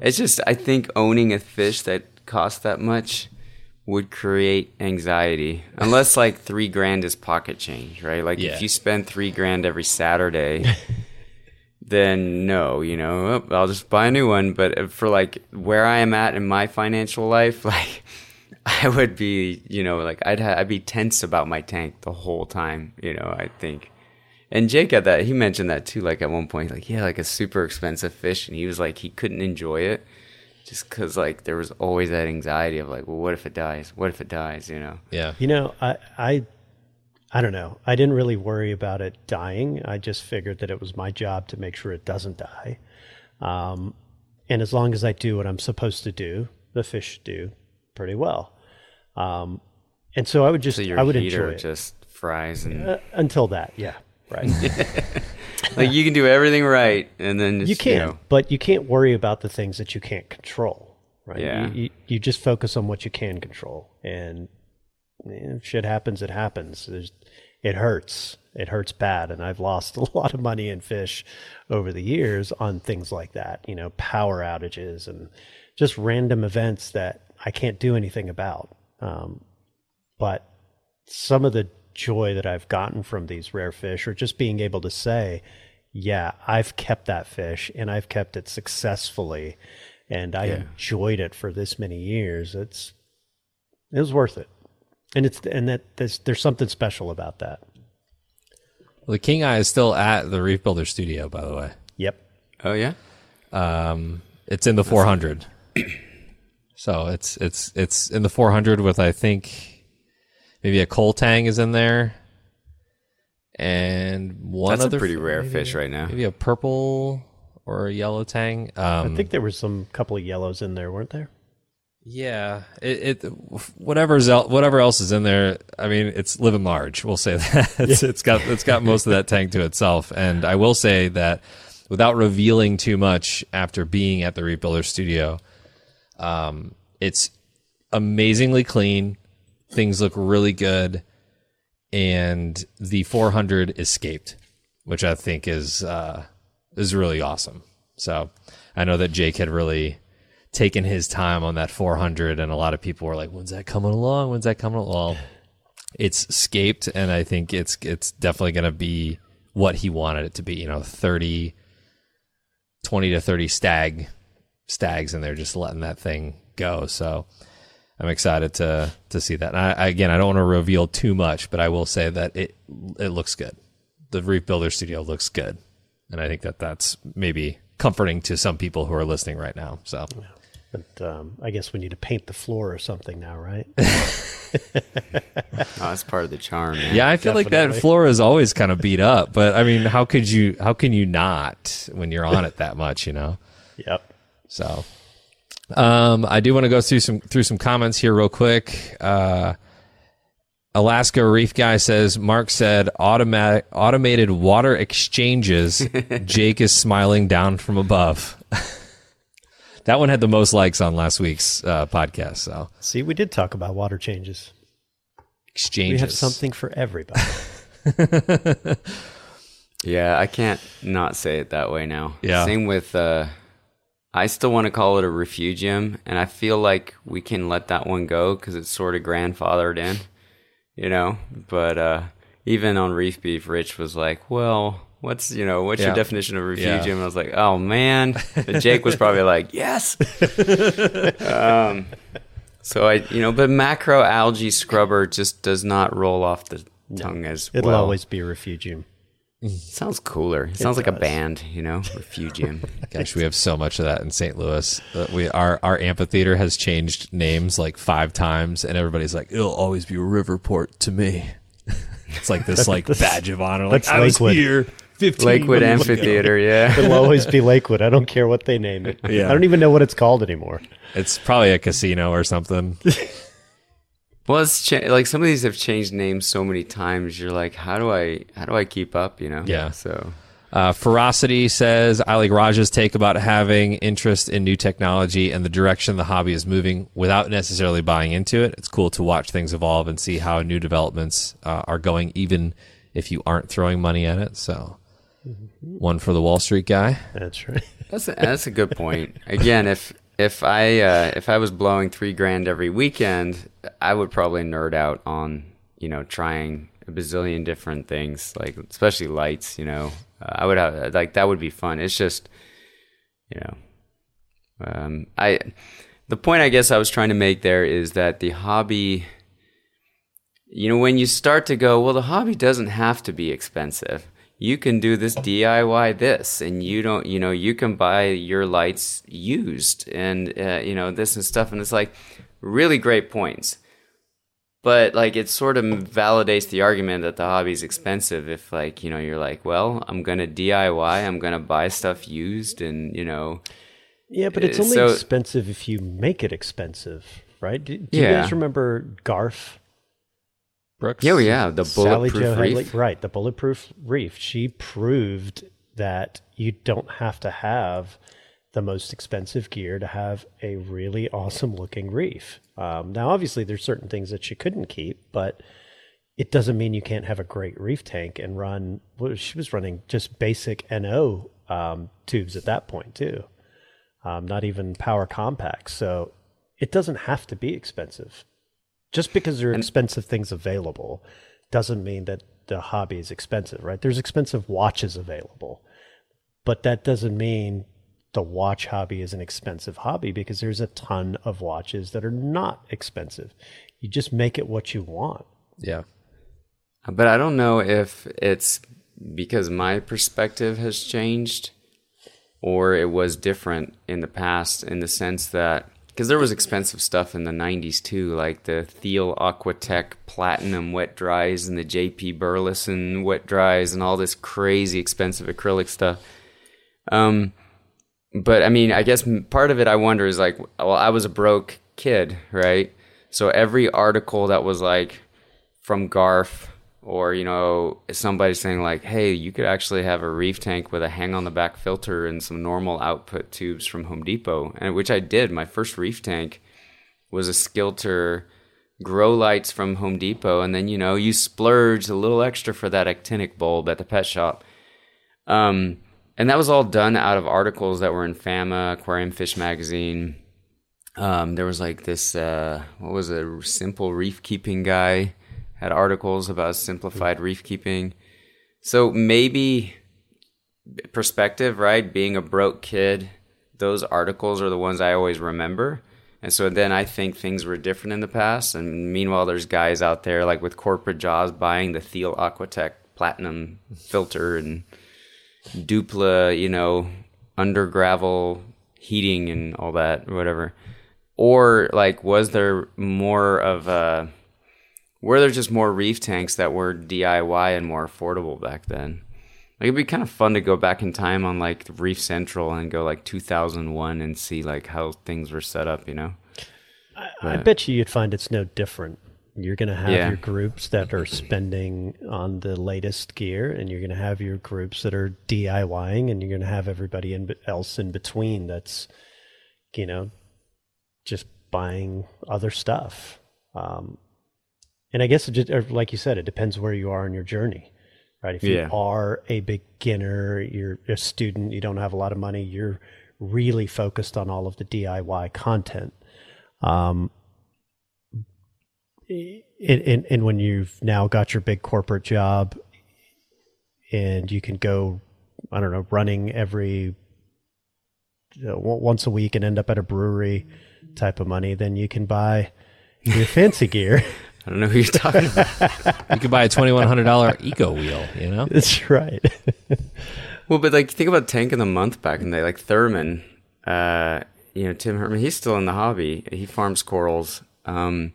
It's just I think owning a fish that costs that much would create anxiety unless like three grand is pocket change, right? Like Yeah. if you spend three grand every Saturday. Then no, you know, oh, I'll just buy a new one. But for like where I am at in my financial life, like I would be, you know, like I'd ha- I'd be tense about my tank the whole time, you know. I think, And Jake had that. He mentioned that too. Like at one point, like yeah, like a super expensive fish, and he was like he couldn't enjoy it just because like there was always that anxiety of like, well, what if it dies? What if it dies? You know? Yeah. You know, I, I, I don't know. I didn't really worry about it dying. I just figured that it was my job to make sure it doesn't die. Um, and as long as I do what I'm supposed to do, the fish do pretty well. Um, and so I would just, So your I would heater enjoy it just fries and uh, until that. Yeah, right. like you can do everything right, and then just, you can, know, but you can't worry about the things that you can't control. Right. Yeah. You, you, you just focus on what you can control, and if shit happens, it happens. There's, it hurts. It hurts bad, and I've lost a lot of money in fish over the years on things like that. You know, power outages and just random events that I can't do anything about. Um, but some of the joy that I've gotten from these rare fish, or just being able to say, yeah, I've kept that fish and I've kept it successfully and I enjoyed it for this many years. It's it was worth it. And it's and that there's there's something special about that. Well, the Kingi is still at the Reef Builder studio, by the way. Yep. oh yeah, Um, it's in the 400. so it's it's it's in the 400 with I think maybe a coal tang is in there, and one that's a pretty f- rare maybe- fish right now. Maybe a purple or a yellow tang. Um, I think there was some couple of yellows in there, weren't there? Yeah, it, it whatever's el- whatever else is in there. I mean, it's living large. We'll say that it's, it's got it's got most of that tank to itself. And I will say that without revealing too much, after being at the Reef Builder Studio, um, it's amazingly clean. Things look really good, and the 400 escaped, which I think is uh, is really awesome. So I know that Jake had really taken his time on that 400 and a lot of people were like when's that coming along? When's that coming along? It's scaped and i think it's it's definitely going to be what he wanted it to be you know 30 20 to 30 stag stags and they're just letting that thing go. So i'm excited to to see that and I, again i don't want to reveal too much but i will say that it it looks good the reef builder studio looks good and i think that that's maybe comforting to some people who are listening right now so But um, I guess we need to paint the floor or something now, right? Oh, that's part of the charm. Man. Yeah, I feel like that floor is always kind of beat up, but I mean, how could you? How can you not when you're on it that much? You know. yep. So, um, I do want to go through some through some comments here real quick. Uh, Alaska Reef guy says Mark said automatic automated water exchanges. Jake is smiling down from above. that one had the most likes on last week's uh, podcast. So See, we did talk about water changes. exchanges. We have something for everybody. Yeah, I can't not say it that way now. Yeah. Same with uh I still want to call it a refugium and I feel like we can let that one go cuz it's sort of grandfathered in, you know, but uh even on Reef Beef Rich was like, "Well, what's, you know, what's Yeah. your definition of Yeah. refugium?" I was like, "Oh man." And Jake was probably like, "Yes." um so I, you know, but macro algae scrubber just does not roll off the tongue as It'll well. always be refugium. Sounds cooler. It sounds like a band, you know, refugium. Gosh, we have so much of that in St. Louis. Uh, we our our amphitheater has changed names like five times, and everybody's like, "It'll always be Riverport to me." it's like this like badge of honor. Like that's I was Lakewood. here, fifteen Lakewood. Amphitheater, yeah. It'll always be Lakewood. I don't care what they name it. Yeah. I don't even know what it's called anymore. It's probably a casino or something. Well, it's cha- like some of these have changed names so many times. You're like, how do I, how do I keep up? You know? Yeah. So Uh, Ferocity says, I like Raj's take about having interest in new technology and the direction the hobby is moving without necessarily buying into it. It's cool to watch things evolve and see how new developments uh, are going, even if you aren't throwing money at it. So, one for the Wall Street guy. That's right. that's a, that's a good point. Again, if if I uh, if I was blowing three grand every weekend, I would probably nerd out on you know trying a bazillion different things, like especially lights. You know, uh, I would have like that would be fun. It's just you know, um, I the point I guess I was trying to make there is that the hobby. You know, when you start to go, well, the hobby doesn't have to be expensive. You can do this DIY this, and you don't, you know, you can buy your lights used, and uh, you know this and stuff, and it's like really great points. But like it sort of validates the argument that the hobby is expensive. If like you know you're like, well, I'm gonna DIY, I'm gonna buy stuff used, and you know, Yeah, but it's Uh, only so- expensive if you make it expensive, right? Do, do you guys remember Garf? Brooks. yeah, yeah, the Sally bulletproof Joe reef. Headlee, right? The bulletproof reef. She proved that you don't have to have the most expensive gear to have a really awesome looking reef. Um, now, obviously, there's certain things that she couldn't keep, but it doesn't mean you can't have a great reef tank and run. Well, she was running just basic NO um, tubes at that point too, um, not even power compacts. So it doesn't have to be expensive. Just because there are expensive things available doesn't mean that the hobby is expensive, right? There's expensive watches available, but that doesn't mean the watch hobby is an expensive hobby because there's a ton of watches that are not expensive. You just make it what you want. Yeah. But I don't know if it's because my perspective has changed or it was different in the past in the sense that because there was expensive stuff in the 90s too like the Thiel Aquatech platinum wet dries and the JP Burleson wet dries and all this crazy expensive acrylic stuff. Um but I mean I guess part of it I wonder is like well I was a broke kid right? So every article that was like from Garf or you know somebody saying like hey you could actually have a reef tank with a hang on the back filter and some normal output tubes from Home Depot. And which I did. My first reef tank was a Skilter grow lights from Home Depot. And then you know you splurge a little extra for that actinic bulb at the pet shop. Um and that was all done out of articles that were in FAMA Aquarium Fish magazine. Um, there was like this uh, what was a simple reef keeping guy had articles about simplified mm-hmm. reef keeping so maybe perspective right being a broke kid those articles are the ones i always remember. And so then i think things were different in the past. And meanwhile there's guys out there like with corporate jobs buying the Thiel aquatech platinum filter and dupla you know under gravel heating and all that whatever. Or like was there more of a were there just more reef tanks that were DIY and more affordable back then? Like it'd be kind of fun to go back in time on like Reef Central and go like 2001 and see like how things were set up, you know? I bet you you'd find it's no different. You're going to have Yeah. your groups that are spending on the latest gear, and you're going to have your groups that are DIYing, and you're going to have everybody in, else in between that's, you know, just buying other stuff. Um, and I guess, it just, like you said, it depends where you are in your journey, right? If you Yeah. are a beginner, you're a student, you don't have a lot of money, you're really focused on all of the DIY content. Um, and, and, and when you've now got your big corporate job and you can go, I don't know, running every you know, once a week and end up at a brewery type of money, then you can buy your fancy gear. I don't know who you're talking about. You could buy a twenty one hundred dollar eco wheel. You know. That's right. well, but like think about Tank of the Month back in the day, like Thurman, uh, you know, Tim Herman, he's still in the hobby. He farms corals. Um,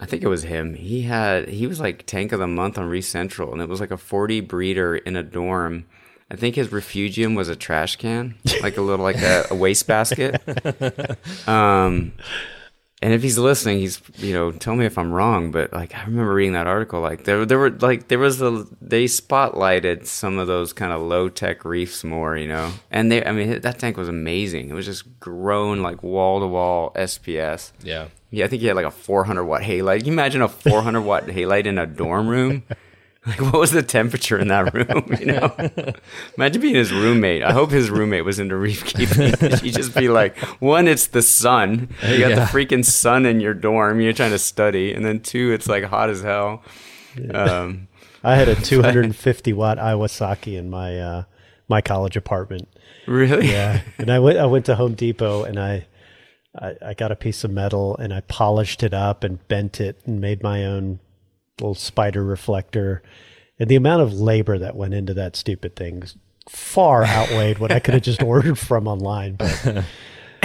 I think it was him. He had he was like tank of the month on Reef Central, and it was like a forty breeder in a dorm. I think his refugium was a trash can, like a little like a, a wastebasket. Um, and if he's listening, he's you know tell me if I'm wrong, but like I remember reading that article. Like there there were like there was the they spotlighted some of those kind of low tech reefs more, you know. And they I mean that tank was amazing. It was just grown like wall to wall SPS. Yeah. Yeah, I think he had like a 400 watt halide. Can you imagine a 400 watt halide in a dorm room? Like, what was the temperature in that room? You know, imagine being his roommate. I hope his roommate was into reef keeping. He'd just be like, one, it's the sun. You got Yeah. the freaking sun in your dorm. You're trying to study, and then two, it's like hot as hell. Um, I had a 250 watt Iwasaki in my uh, my college apartment. really? Yeah, and I went I went to Home Depot and I, I I got a piece of metal and I polished it up and bent it and made my own little spider reflector, And the amount of labor that went into that stupid thing far outweighed what I could have just ordered from online. But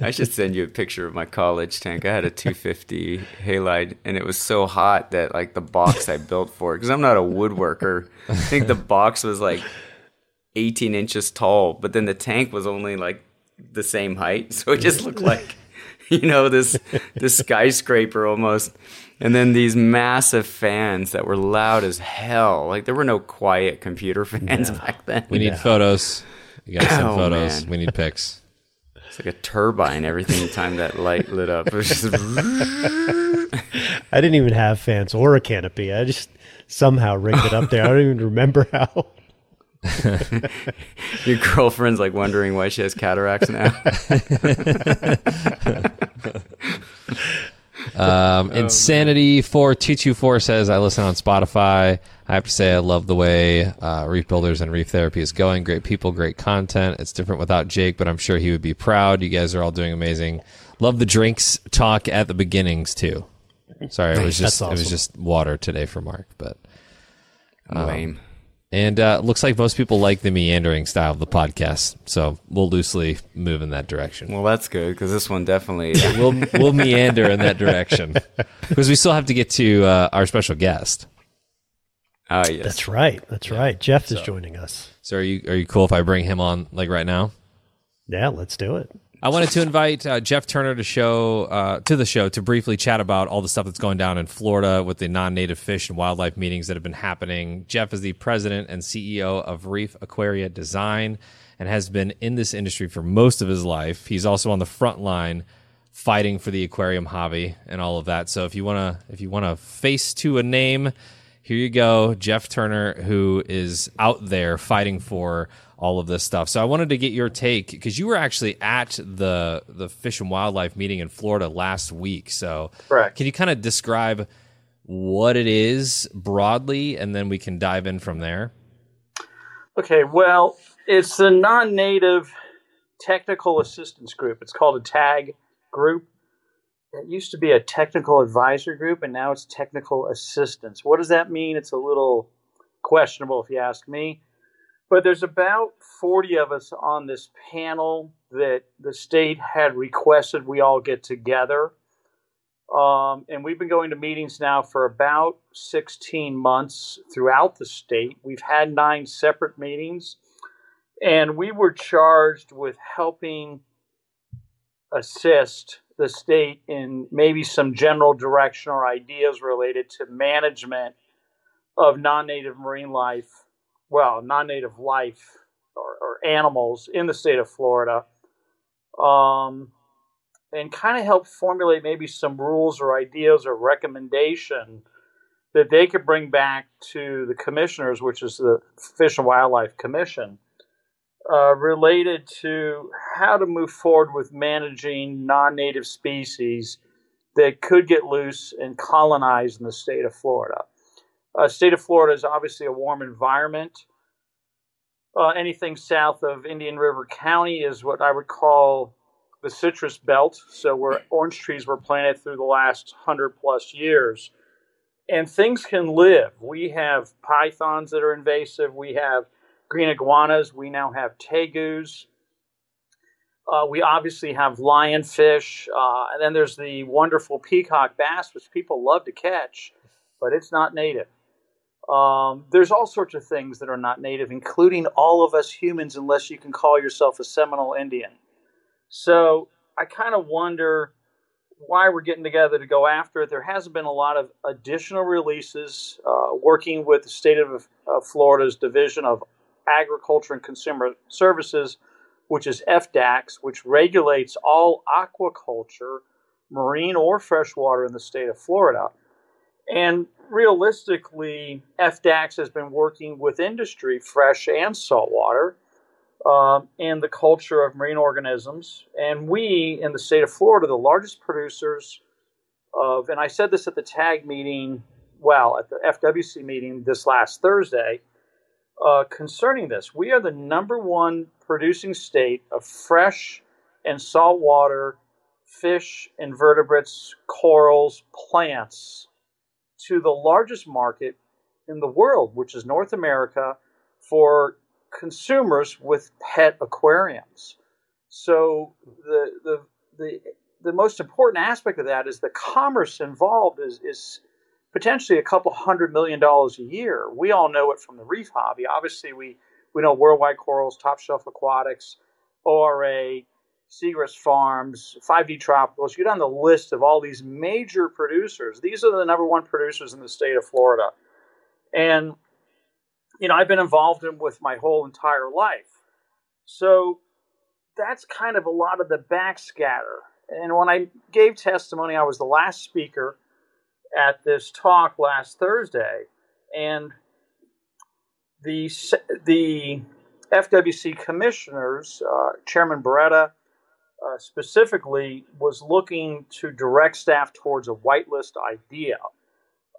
I should send you a picture of my college tank. I had a 250 halide, and it was so hot that like the box I built for it, because I'm not a woodworker. I think the box was like 18 inches tall, but then the tank was only like the same height, so it just looked like you know this this skyscraper almost. And then these massive fans that were loud as hell. Like there were no quiet computer fans yeah. back then. We need yeah. photos. You gotta send oh, photos. Man. We need pics. It's like a turbine every time that light lit up. I didn't even have fans or a canopy. I just somehow rigged it up there. I don't even remember how. Your girlfriend's like wondering why she has cataracts now. um, Insanity four two two four says I listen on Spotify. I have to say I love the way uh, Reef Builders and Reef Therapy is going. Great people, great content. It's different without Jake, but I'm sure he would be proud. You guys are all doing amazing. Love the drinks talk at the beginnings too. Sorry, it was just awesome. it was just water today for Mark, but um, lame. And uh, looks like most people like the meandering style of the podcast, so we'll loosely move in that direction. Well, that's good because this one definitely we'll we'll meander in that direction because we still have to get to uh, our special guest. Oh yes, that's right. That's yeah. right. Jeff so, is joining us. So are you are you cool if I bring him on like right now? Yeah, let's do it. I wanted to invite uh, Jeff Turner to show uh, to the show to briefly chat about all the stuff that's going down in Florida with the non-native fish and wildlife meetings that have been happening. Jeff is the president and CEO of Reef Aquaria Design and has been in this industry for most of his life. He's also on the front line fighting for the aquarium hobby and all of that. So if you want to if you want to face to a name, here you go, Jeff Turner who is out there fighting for all of this stuff. So I wanted to get your take because you were actually at the the Fish and Wildlife meeting in Florida last week. So Correct. can you kind of describe what it is broadly, and then we can dive in from there? Okay. Well, it's a non-native technical assistance group. It's called a TAG group. It used to be a technical advisor group, and now it's technical assistance. What does that mean? It's a little questionable, if you ask me. But there's about 40 of us on this panel that the state had requested we all get together. Um, and we've been going to meetings now for about 16 months throughout the state. We've had nine separate meetings, and we were charged with helping assist the state in maybe some general direction or ideas related to management of non native marine life well, non-native life or, or animals in the state of Florida, um, and kind of help formulate maybe some rules or ideas or recommendation that they could bring back to the commissioners, which is the Fish and Wildlife Commission, uh, related to how to move forward with managing non-native species that could get loose and colonize in the state of Florida. Uh, state of Florida is obviously a warm environment. Uh, anything south of Indian River County is what I would call the citrus belt. So where orange trees were planted through the last hundred plus years, and things can live. We have pythons that are invasive. We have green iguanas. We now have tegus. Uh, we obviously have lionfish, uh, and then there's the wonderful peacock bass, which people love to catch, but it's not native. Um, there's all sorts of things that are not native, including all of us humans, unless you can call yourself a Seminole Indian. So I kind of wonder why we're getting together to go after it. There hasn't been a lot of additional releases uh, working with the state of uh, Florida's Division of Agriculture and Consumer Services, which is FDACS, which regulates all aquaculture, marine or freshwater in the state of Florida. And realistically, FDACS has been working with industry, fresh and saltwater, um, and the culture of marine organisms. And we, in the state of Florida, the largest producers of, and I said this at the TAG meeting, well, at the FWC meeting this last Thursday, uh, concerning this. We are the number one producing state of fresh and saltwater fish, invertebrates, corals, plants to the largest market in the world, which is North America, for consumers with pet aquariums. So the the the the most important aspect of that is the commerce involved is is potentially a couple hundred million dollars a year. We all know it from the reef hobby. Obviously, we we know Worldwide Corals, Top Shelf Aquatics, ORA, Seagrass Farms, 5D Tropicals. You go on the list of all these major producers. These are the number one producers in the state of Florida. And, you know, I've been involved in with my whole entire life. So that's kind of a lot of the backscatter. And when I gave testimony, I was the last speaker at this talk last Thursday. And the, the FWC commissioners, uh, Chairman Barreto, uh, specifically was looking to direct staff towards a whitelist idea.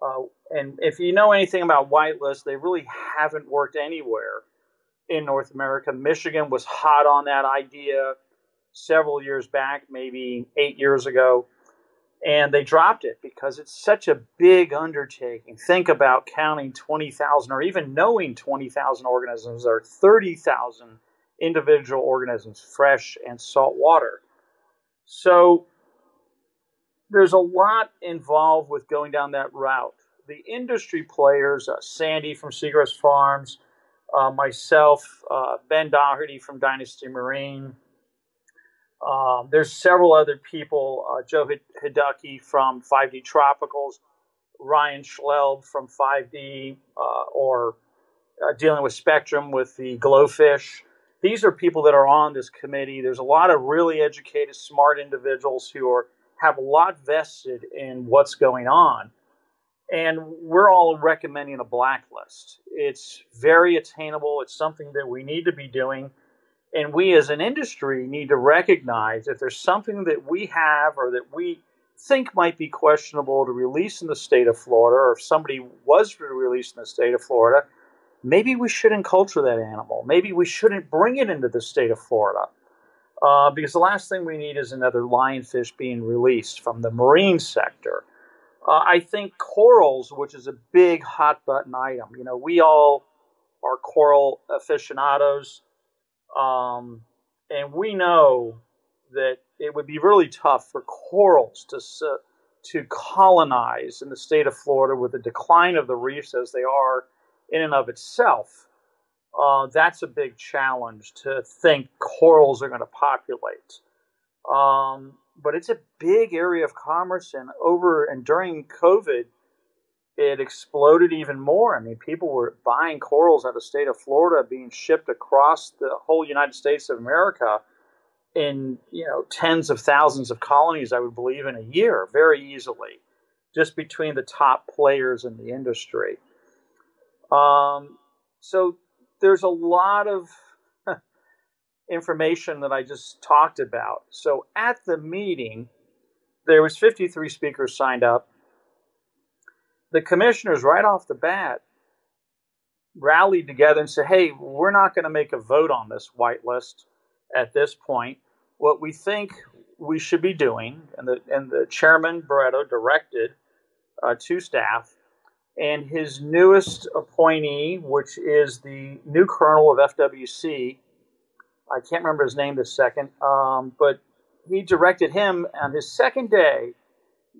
Uh, and if you know anything about whitelist, they really haven't worked anywhere in North America. Michigan was hot on that idea several years back, maybe eight years ago, and they dropped it because it's such a big undertaking. Think about counting 20,000 or even knowing 20,000 organisms or 30,000 individual organisms, fresh and salt water. So there's a lot involved with going down that route. The industry players, uh, Sandy from Seagrass Farms, uh, myself, uh, Ben Doherty from Dynasty Marine. Um, there's several other people, uh, Joe Hideki from 5D Tropicals, Ryan Schlelb from 5D, uh, or uh, dealing with Spectrum with the GloFish these are people that are on this committee. There's a lot of really educated, smart individuals who are have a lot vested in what's going on. And we're all recommending a blacklist. It's very attainable. It's something that we need to be doing. And we as an industry need to recognize if there's something that we have or that we think might be questionable to release in the state of Florida, or if somebody was released in the state of Florida, maybe we shouldn't culture that animal. Maybe we shouldn't bring it into the state of Florida. Uh, because the last thing we need is another lionfish being released from the marine sector. Uh, I think corals, which is a big hot button item, you know, we all are coral aficionados, um, and we know that it would be really tough for corals to to colonize in the state of Florida with the decline of the reefs as they are in and of itself, uh, that's a big challenge to think corals are going to populate. Um, but it's a big area of commerce, and over and during COVID, it exploded even more. I mean, people were buying corals out of the state of Florida, being shipped across the whole United States of America in you know tens of thousands of colonies. I would believe in a year, very easily, just between the top players in the industry. Um, so there's a lot of information that I just talked about. So at the meeting, there was 53 speakers signed up. The commissioners, right off the bat, rallied together and said, "Hey, we're not going to make a vote on this whitelist at this point. What we think we should be doing, and the and the chairman Barreto directed uh, to staff, and his newest appointee, which is the new colonel of FWC. I can't remember his name this second, um, but he directed him on his second day.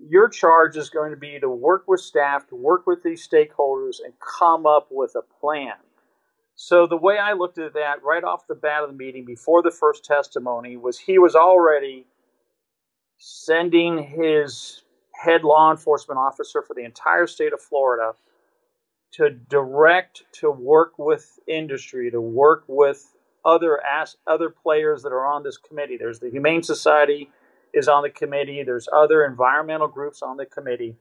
Your charge is going to be to work with staff, to work with these stakeholders, and come up with a plan. So the way I looked at that right off the bat of the meeting, before the first testimony, was he was already sending his head law enforcement officer for the entire state of Florida to direct, to work with industry, to work with other as, other players that are on this committee. There's the Humane Society is on the committee. There's other environmental groups on the committee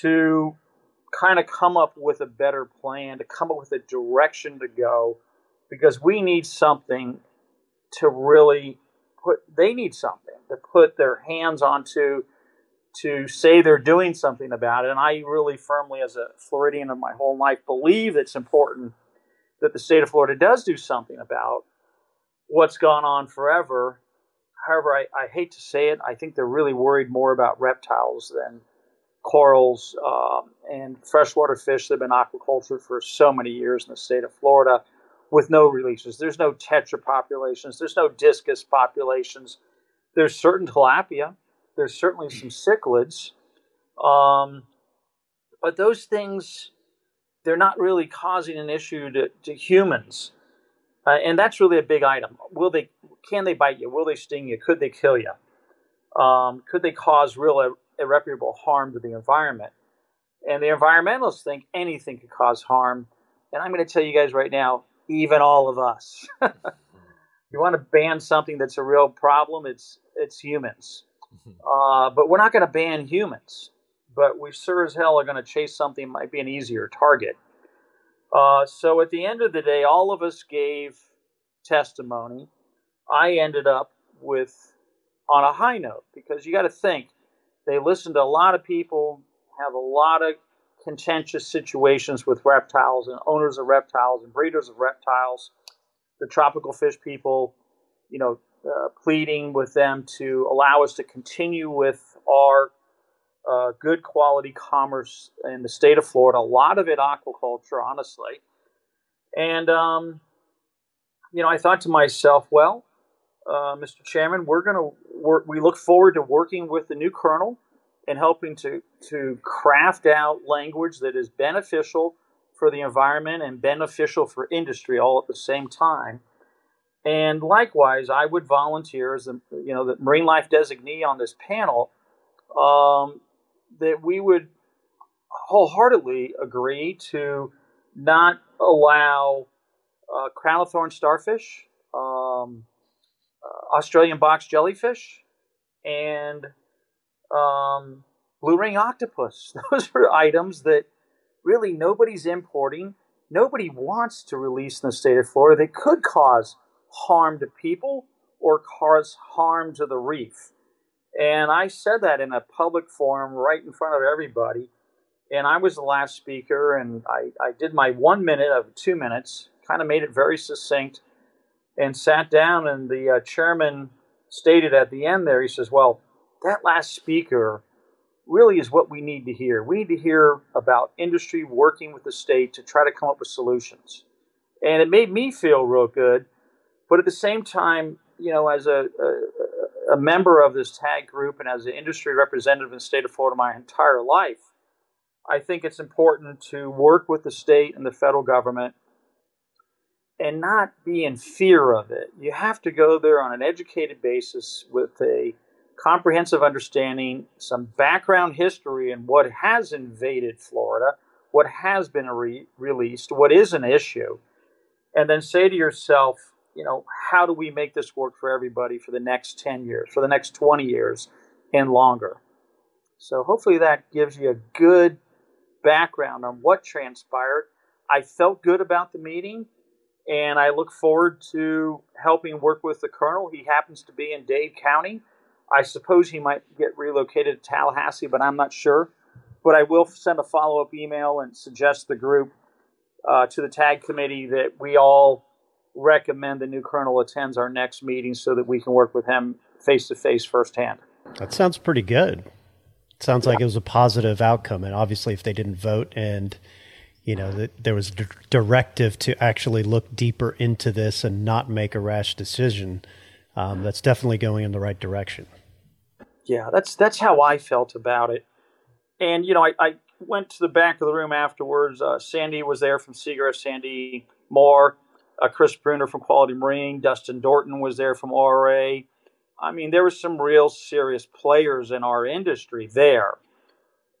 to kind of come up with a better plan, to come up with a direction to go, because we need something to really put. They need something to put their hands onto to say they're doing something about it. And I really firmly, as a Floridian of my whole life, believe it's important that the state of Florida does do something about what's gone on forever. However, I, I hate to say it, I think they're really worried more about reptiles than corals, um, and freshwater fish that have been aquacultured for so many years in the state of Florida with no releases. There's no tetra populations, there's no discus populations. There's certain tilapia, there's certainly some cichlids. Um, but those things, they're not really causing an issue to, to humans. Uh, and that's really a big item. Will they? Can they bite you? Will they sting you? Could they kill you? Um, could they cause real ir- irreparable harm to the environment? And the environmentalists think anything could cause harm. And I'm going to tell you guys right now, even all of us. you want to ban something that's a real problem? It's it's humans. Uh, but we're not going to ban humans. But we sure as hell are going to chase something might be an easier target. Uh, so at the end of the day, all of us gave testimony. I ended up with on a high note because you got to think they listened to a lot of people, have a lot of contentious situations with reptiles and owners of reptiles and breeders of reptiles. The tropical fish people, you know, uh, pleading with them to allow us to continue with our uh, good quality commerce in the state of Florida. A lot of it aquaculture, honestly. And um, you know, I thought to myself, well, uh, Mr. Chairman, we're going to work. We look forward to working with the new colonel and helping to to craft out language that is beneficial for the environment and beneficial for industry all at the same time. And likewise, I would volunteer as the you know the marine life designee on this panel um, that we would wholeheartedly agree to not allow uh, crown of thorn starfish, um, uh, Australian box jellyfish, and um, blue ring octopus. Those are items that really nobody's importing. Nobody wants to release in the state of Florida. They could cause harm to people or cause harm to the reef. And I said that in a public forum right in front of everybody. And I was the last speaker, and I, I did my one minute of two minutes, kind of made it very succinct, and sat down. And the uh, chairman stated at the end there, he says, Well, that last speaker really is what we need to hear. We need to hear about industry working with the state to try to come up with solutions. And it made me feel real good. But at the same time, you know, as a, a, a member of this tag group and as an industry representative in the state of Florida my entire life, I think it's important to work with the state and the federal government and not be in fear of it. You have to go there on an educated basis with a comprehensive understanding, some background history and what has invaded Florida, what has been re- released, what is an issue, and then say to yourself, you know, how do we make this work for everybody for the next 10 years, for the next 20 years, and longer? So hopefully that gives you a good background on what transpired. I felt good about the meeting, and I look forward to helping work with the colonel. He happens to be in Dade County. I suppose he might get relocated to Tallahassee, but I'm not sure. But I will send a follow up email and suggest the group uh, to the tag committee that we all recommend the new colonel attends our next meeting so that we can work with him face to face firsthand. That sounds pretty good. Sounds yeah. like it was a positive outcome. And obviously, if they didn't vote and you know that there was a directive to actually look deeper into this and not make a rash decision, um, that's definitely going in the right direction. Yeah, that's that's how I felt about it. And you know, I, I went to the back of the room afterwards. Uh, Sandy was there from Seagrass, Sandy Moore, uh, Chris Buerner from Quality Marine, Dustin Dorton was there from ORA. I mean, there were some real serious players in our industry there,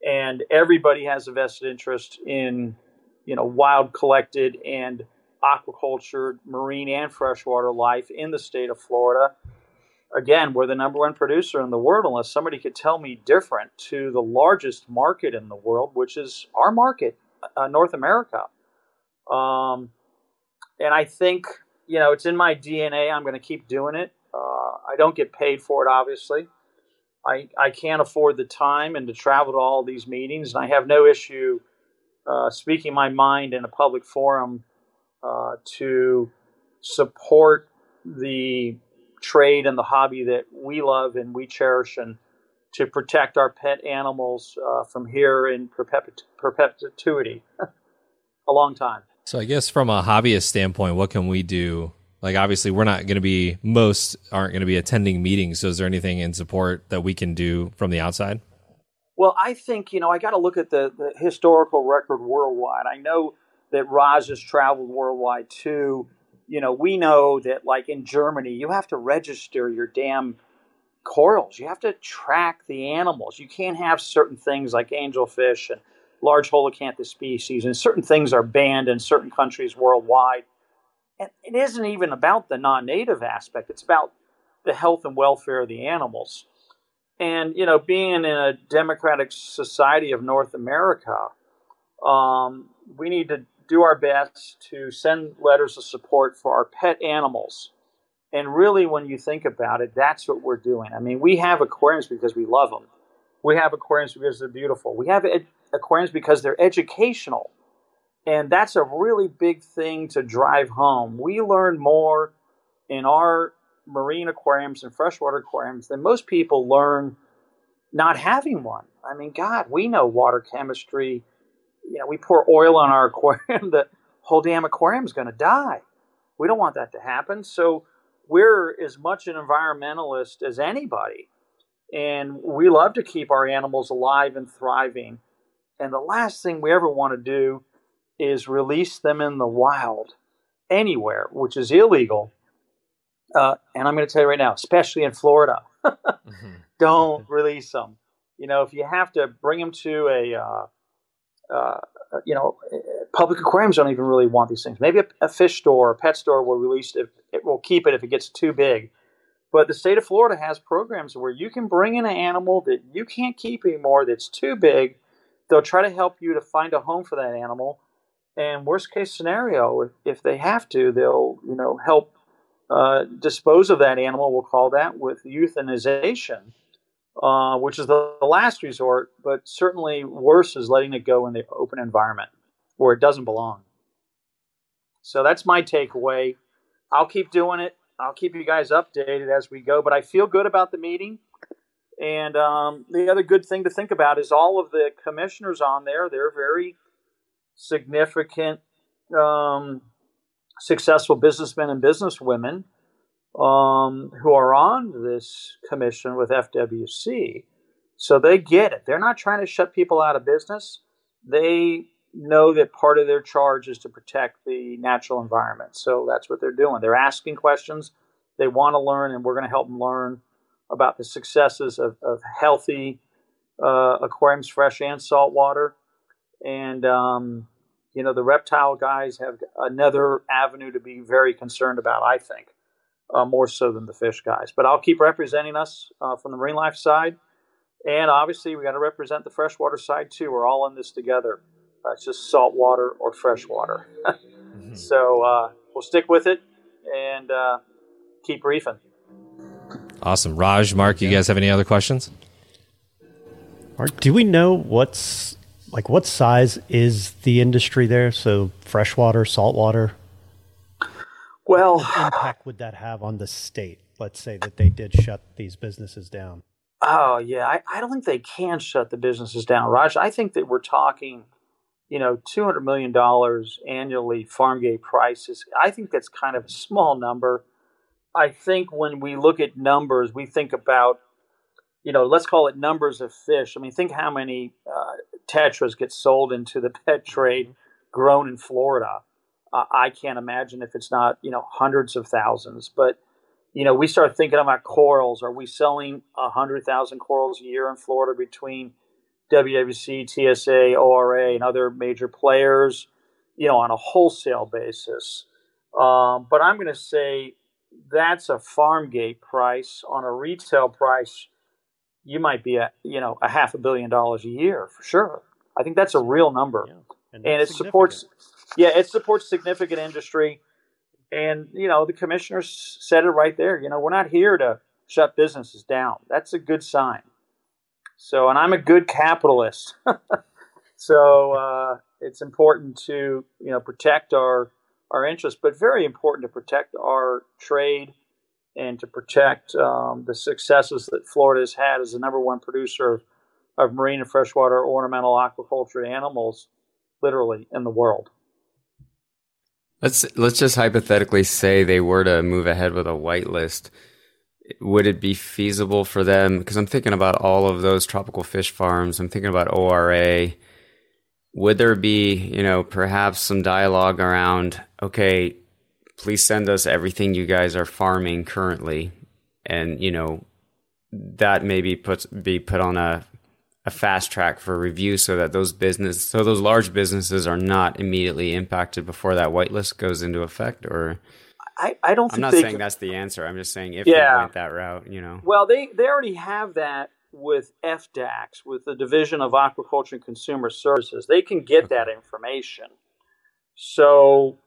and everybody has a vested interest in, you know, wild collected and aquaculture, marine and freshwater life in the state of Florida. Again, we're the number one producer in the world, unless somebody could tell me different, to the largest market in the world, which is our market, uh, North America. Um, and I think, you know, it's in my DNA. I'm going to keep doing it. Uh, I don't get paid for it, obviously. I, I can't afford the time and to travel to all these meetings, and I have no issue uh, speaking my mind in a public forum uh, to support the trade and the hobby that we love and we cherish and to protect our pet animals uh, from here in perpet- perpetuity, a long time. So I guess from a hobbyist standpoint, what can we do? Like obviously we're not going to be most aren't going to be attending meetings. So is there anything in support that we can do from the outside? Well, I think you know I got to look at the, the historical record worldwide. I know that Raj has traveled worldwide too. You know, we know that like in Germany, you have to register your damn corals. You have to track the animals. You can't have certain things like angelfish and large Holacanthus species, and certain things are banned in certain countries worldwide. And it isn't even about the non-native aspect; it's about the health and welfare of the animals. And you know, being in a democratic society of North America, um, we need to do our best to send letters of support for our pet animals. And really, when you think about it, that's what we're doing. I mean, we have aquariums because we love them. We have aquariums because they're beautiful. We have ed- aquariums because they're educational. And that's a really big thing to drive home. We learn more in our marine aquariums and freshwater aquariums than most people learn not having one. I mean, God, we know water chemistry. You know, we pour oil on our aquarium, the whole damn aquarium is going to die. We don't want that to happen. So we're as much an environmentalist as anybody. And we love to keep our animals alive and thriving. And the last thing we ever want to do is release them in the wild anywhere, which is illegal. Uh, and I'm going to tell you right now, especially in Florida, mm-hmm. don't release them. You know, if you have to bring them to a, uh, uh, you know, public aquariums don't even really want these things. Maybe a, a fish store, a pet store will release it. It will keep it if it gets too big. But the state of Florida has programs where you can bring in an animal that you can't keep anymore that's too big. They'll try to help you to find a home for that animal. And worst case scenario, if, if they have to, they'll you know help uh, dispose of that animal. We'll call that with euthanization, uh, which is the, the last resort. But certainly worse is letting it go in the open environment where it doesn't belong. So that's my takeaway. I'll keep doing it. I'll keep you guys updated as we go. But I feel good about the meeting. And um, the other good thing to think about is all of the commissioners on there. They're very significant, um, successful businessmen and businesswomen um, who are on this commission with FWC. So they get it. They're not trying to shut people out of business. They know that part of their charge is to protect the natural environment. So that's what they're doing. They're asking questions. They want to learn, and we're going to help them learn about the successes of, of healthy uh, aquariums, fresh and saltwater. And, um, you know, the reptile guys have another avenue to be very concerned about, I think, uh, more so than the fish guys. But I'll keep representing us uh, from the marine life side. And obviously, we got to represent the freshwater side too. We're all in this together. Uh, it's just salt water or fresh water. mm-hmm. So uh, we'll stick with it and uh, keep reefing. Awesome. Raj, Mark, you guys have any other questions? Mark, do we know what's like what size is the industry there? So freshwater, saltwater? Well, what impact would that have on the state? Let's say that they did shut these businesses down. Oh yeah, I, I don't think they can shut the businesses down, Raj. I think that we're talking you know, two hundred million dollars annually farm gate prices. I think that's kind of a small number. I think when we look at numbers, we think about, you know, let's call it numbers of fish. I mean, think how many uh, tetras get sold into the pet trade grown in Florida. Uh, I can't imagine if it's not, you know, hundreds of thousands. But, you know, we start thinking about corals. Are we selling a hundred thousand corals a year in Florida between WWC, TSA, ORA, and other major players, you know, on a wholesale basis. Um, but I'm going to say that's a farm gate price. On a retail price, you might be at you know a half a billion dollars a year for sure. I think that's a real number, yeah. and, and it supports. Yeah, it supports significant industry, and you know the commissioners said it right there. You know, we're not here to shut businesses down. That's a good sign. So, and I'm a good capitalist. so uh, it's important to you know protect our our interests, but very important to protect our trade and to protect um, the successes that Florida has had as the number one producer of, of marine and freshwater ornamental aquaculture animals, literally in the world. Let's let's just hypothetically say they were to move ahead with a whitelist. Would it be feasible for them? Because I'm thinking about all of those tropical fish farms. I'm thinking about ORA. Would there be, you know, perhaps some dialogue around? Okay, please send us everything you guys are farming currently, and you know, that maybe puts be put on a a fast track for review so that those business so those large businesses are not immediately impacted before that whitelist goes into effect or I, I don't I'm not saying that's the answer. I'm just saying if yeah. they went that route, you know. Well, they, they already have that with FDACS, with the Division of Aquaculture and Consumer Services. They can get that information. So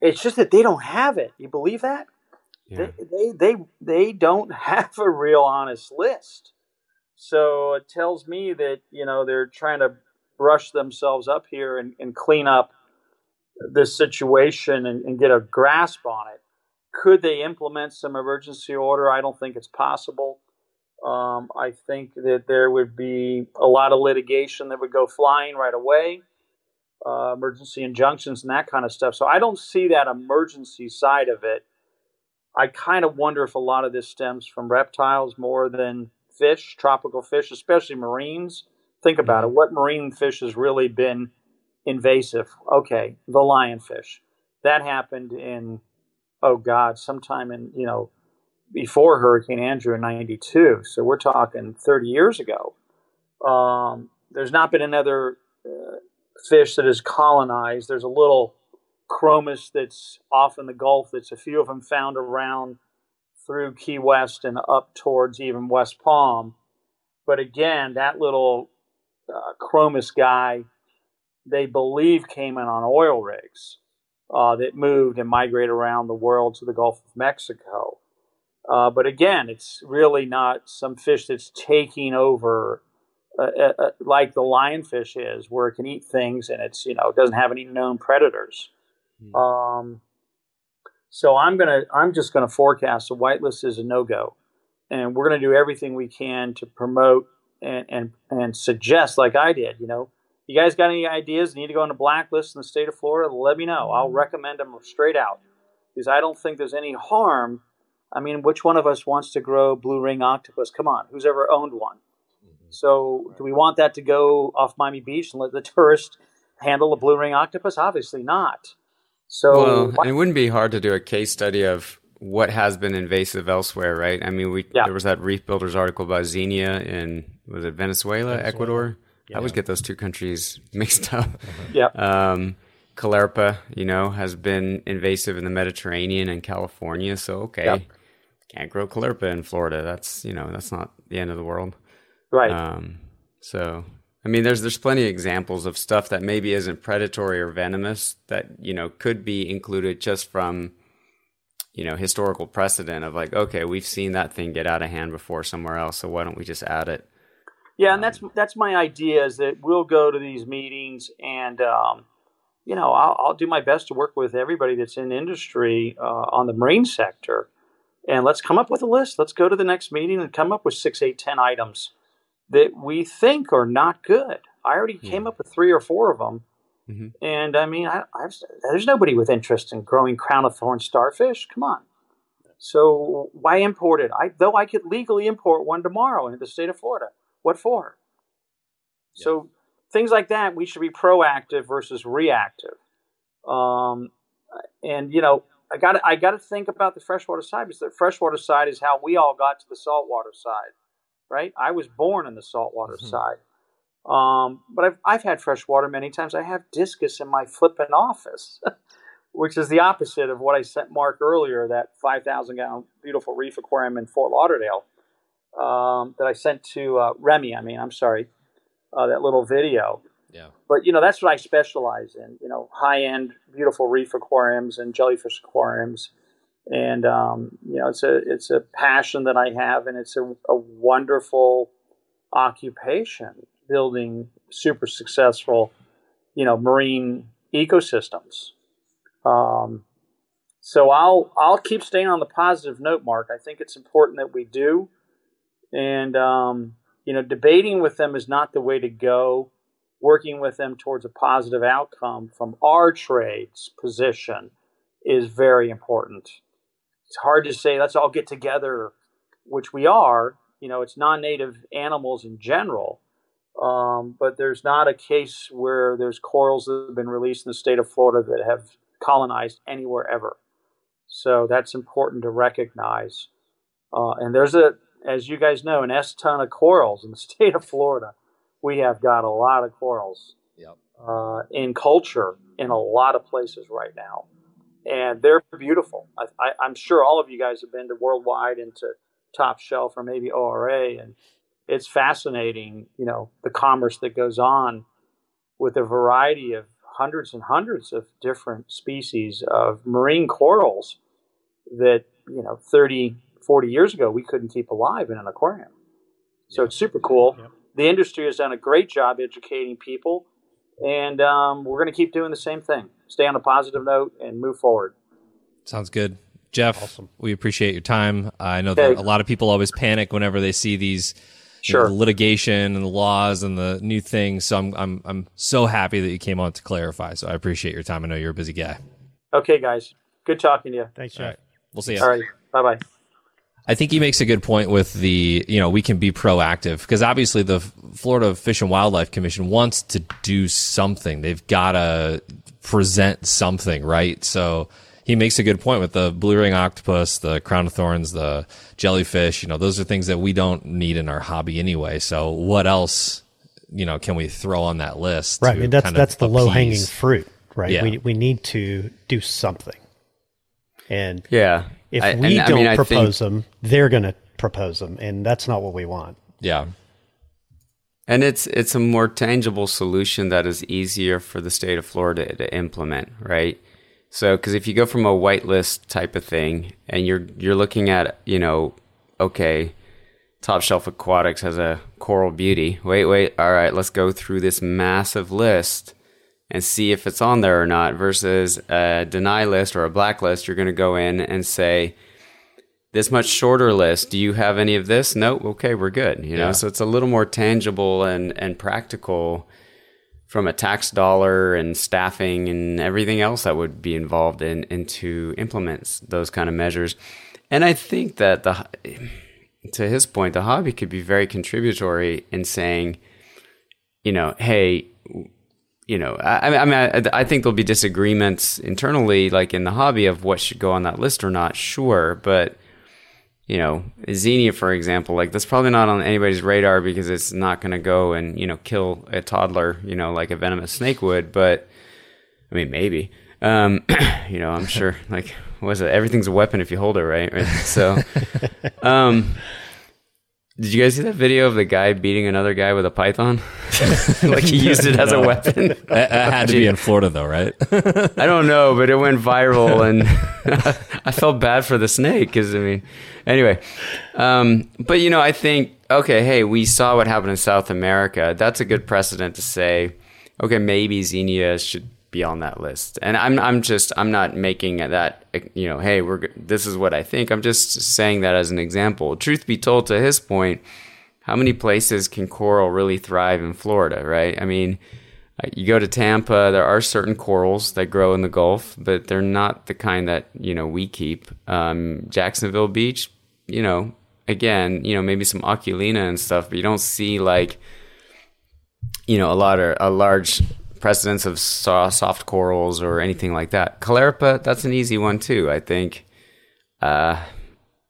it's just that they don't have it. You believe that? Yeah. They, they, they, they don't have a real honest list. So it tells me that, you know, they're trying to brush themselves up here and, and clean up this situation and, and, get a grasp on it. Could they implement some emergency order? I don't think it's possible. Um, I think that there would be a lot of litigation that would go flying right away, uh, emergency injunctions and that kind of stuff. So I don't see that emergency side of it. I kind of wonder if a lot of this stems from reptiles more than fish, tropical fish, especially marines. Think about it. Mm-hmm. What marine fish has really been invasive? Okay, the lionfish. That happened in, oh God, sometime in, you know, before Hurricane Andrew in 92. So we're talking 30 years ago. Um, there's not been another uh, fish that has colonized. There's a little chromis that's off in the Gulf. That's a few of them found around through Key West and up towards even West Palm. But again, that little uh, Chromis guy, they believe came in on oil rigs uh, that moved and migrated around the world to the Gulf of Mexico. Uh, but again, it's really not some fish that's taking over uh, uh, uh, like the lionfish is, where it can eat things and it's you know it doesn't have any known predators. Mm. Um, so I'm gonna I'm just gonna forecast the whitelist is a no go, and we're gonna do everything we can to promote and and and suggest like I did. You know, you guys got any ideas? Need to go on a blacklist in the state of Florida? Let me know. I'll recommend them straight out because I don't think there's any harm. I mean, which one of us wants to grow blue ring octopus? Come on, who's ever owned one? Mm-hmm. So, do we want that to go off Miami Beach and let the tourist handle a blue ring octopus? Obviously not. So well, it wouldn't be hard to do a case study of what has been invasive elsewhere, right? I mean, we yeah. there was that Reef Builders article about Xenia in was it Venezuela, Venezuela. Ecuador? Yeah. I always get those two countries mixed up. yeah. Um, Caulerpa, you know, has been invasive in the Mediterranean and California. So okay, yep. Can't grow Caulerpa in Florida. That's you know that's not the end of the world, right? Um, so I mean, there's there's plenty of examples of stuff that maybe isn't predatory or venomous that you know could be included just from you know historical precedent of like, okay, we've seen that thing get out of hand before somewhere else, so why don't we just add it? Yeah, and that's um, that's my idea is that we'll go to these meetings and um, you know I'll, I'll, do my best to work with everybody that's in industry uh, on the marine sector, and let's come up with a list. Let's go to the next meeting and come up with six, eight, ten items that we think are not good. I already yeah. came up with three or four of them. Mm-hmm. And I mean, I, there's nobody with interest in growing crown of thorn starfish. Come on. So why import it? I, though I could legally import one tomorrow into the state of Florida. What for? Yeah. So things like that, we should be proactive versus reactive. Um, and you know, I got I got to think about the freshwater side because the freshwater side is how we all got to the saltwater side right? I was born in the saltwater mm-hmm. side. Um, but I've, I've had freshwater many times. I have discus in my flipping office, which is the opposite of what I sent Mark earlier, that 5,000 gallon beautiful reef aquarium in Fort Lauderdale um, that I sent to uh, Remy. I mean, I'm sorry, uh, that little video. Yeah. But, you know, that's what I specialize in, you know, high end, beautiful reef aquariums and jellyfish aquariums and um, you know it's a it's a passion that I have, and it's a, a wonderful occupation building super successful, you know, marine ecosystems. Um, So I'll I'll keep staying on the positive note, Mark. I think it's important that we do, and um, you know, debating with them is not the way to go. Working with them towards a positive outcome from our trade's position is very important. It's hard to say let's all get together, which we are. You know, it's non-native animals in general, um, but there's not a case where there's corals that have been released in the state of Florida that have colonized anywhere ever. So that's important to recognize. Uh, and there's a, as you guys know, an S ton of corals in the state of Florida. We have got a lot of corals Yep. uh, in culture in a lot of places right now. And they're beautiful. I, I, I'm sure all of you guys have been to Worldwide and to Top Shelf or maybe ORA, and it's fascinating, you know, the commerce that goes on with a variety of hundreds and hundreds of different species of marine corals that, you know, 30, 40 years ago we couldn't keep alive in an aquarium. So it's super cool. Yep. The industry has done a great job educating people, and um, we're going to keep doing the same thing. Stay on a positive note and move forward. Sounds good. Jeff, Awesome. we appreciate your time. I know that Okay. a lot of people always panic whenever they see these you know, the litigation and the laws and the new things. So I'm I'm I'm so happy that you came on to clarify. So I appreciate your time. I know you're a busy guy. Okay, guys. Good talking to you. Thanks, Jeff. right. We'll see you. All right. Bye bye. I think he makes a good point with the, you know, we can be proactive because obviously the Florida Fish and Wildlife Commission wants to do something. They've got to present something, right? So he makes a good point with the blue ring octopus, the crown of thorns, the jellyfish. You know, those are things that we don't need in our hobby anyway. So what else, you know, can we throw on that list? Right. I mean, that's that's the low hanging fruit, right? Yeah. We we need to do something, and Yeah. If I- we and, don't mean, propose think- them, they're going to propose them, and that's not what we want. Yeah. And it's it's a more tangible solution that is easier for the state of Florida to implement, right? So, because if you go from a whitelist type of thing, and you're you're looking at, you know, okay, Top Shelf Aquatics has a coral beauty. Wait, wait, all right, let's go through this massive list and see if it's on there or not. Versus a deny list or a blacklist, you're going to go in and say, this much shorter list. Do you have any of this? No. Okay, we're good. You know, Yeah. so it's a little more tangible and and practical from a tax dollar and staffing and everything else that would be involved in into implements those kind of measures. And I think that the to his point, the hobby could be very contributory in saying, you know, hey, you know, I, I mean, I, I think there'll be disagreements internally, like in the hobby, of what should go on that list or not. Sure, but you know, Xenia, for example, like that's probably not on anybody's radar because it's not going to go and you know kill a toddler, you know, like a venomous snake would. But I mean, maybe. Um, you know, I'm sure. Like, what is it? Everything's a weapon if you hold it right. right? So, um, did you guys see that video of the guy beating another guy with a python? like he used it as a weapon. That, that had to be in Florida though, right? I don't know, but it went viral, and I felt bad for the snake because I mean, anyway. Um, but you know, I think okay, hey, we saw what happened in South America. That's a good precedent to say, okay, maybe Xenia should be on that list. And I'm I'm just I'm not making that you know, hey, we're this is what I think. I'm just saying that as an example. Truth be told, to his point, how many places can coral really thrive in Florida, right? I mean. Uh, You go to Tampa, there are certain corals that grow in the Gulf, but they're not the kind that, you know, we keep. Um, Jacksonville Beach, you know, again, you know, maybe some oculina and stuff, but you don't see like, you know, a lot of, a large precedence of soft corals or anything like that. Caulerpa, that's an easy one too, I think. Uh,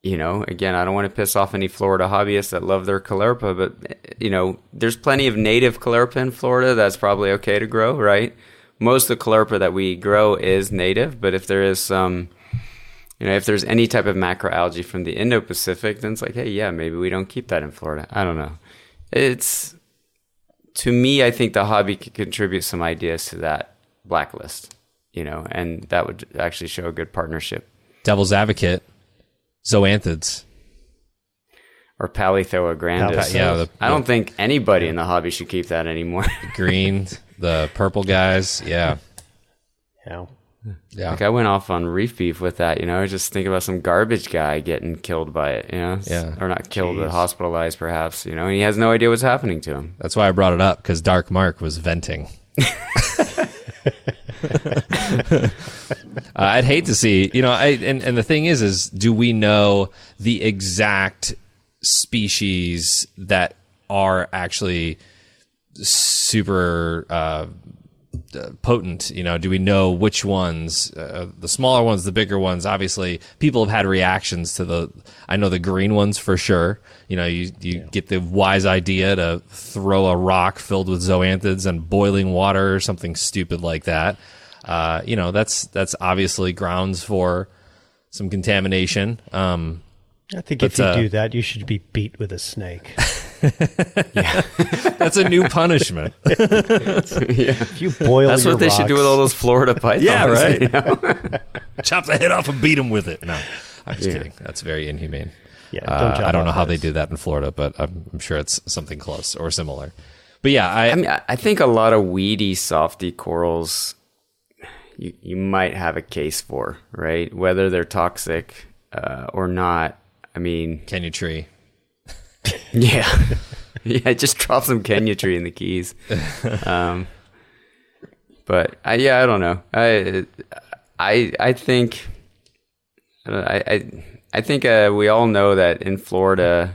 you know, again, I don't want to piss off any Florida hobbyists that love their Caulerpa, but you know, there's plenty of native Caulerpa in Florida that's probably okay to grow, right? Most of the Caulerpa that we grow is native, but if there is some, you know, if there's any type of macroalgae from the Indo-Pacific, then it's like, hey, yeah, maybe we don't keep that in Florida. I don't know. It's to me, I think the hobby could contribute some ideas to that blacklist, you know, and that would actually show a good partnership. Devil's advocate, zoanthids. or Palythoa grandis. Yeah, the- I don't think anybody in the hobby should keep that anymore. green, the purple guys. Yeah. Yeah. Yeah. Like I went off on reef beef with that, you know. I just think about some garbage guy getting killed by it, you know. Yeah. Or not killed, but hospitalized, perhaps. You know, and he has no idea what's happening to him. That's why I brought it up because Dark Mark was venting. uh, I'd hate to see, you know, I, and, and the thing is, is do we know the exact species that are actually super uh, uh, potent? You know, do we know which ones, uh, the smaller ones, the bigger ones? Obviously, people have had reactions to the. I know the green ones for sure. You know, you you get the wise idea to throw a rock filled with zoanthids and boiling water or something stupid like that. Uh, you know, that's that's obviously grounds for some contamination. Um, I think But, if you uh, do that, you should be beat with a snake. that's a new punishment. If you boil That's your what they should do with all those Florida pythons. Yeah, right. you know? Chop the head off and beat them with it. No, I'm just Yeah. kidding. That's very inhumane. Yeah, Uh, don't chop I don't know off how they do that in Florida, but I'm, I'm sure it's something close or similar. But yeah, I, I mean, I- I think a lot of weedy, softy corals, you you might have a case for, right? Whether they're toxic uh, or not. I mean, Kenya tree. yeah, yeah. Just drop some Kenya tree in the keys. Um, but I, yeah, I don't know. I I I think I I I think uh, we all know that in Florida.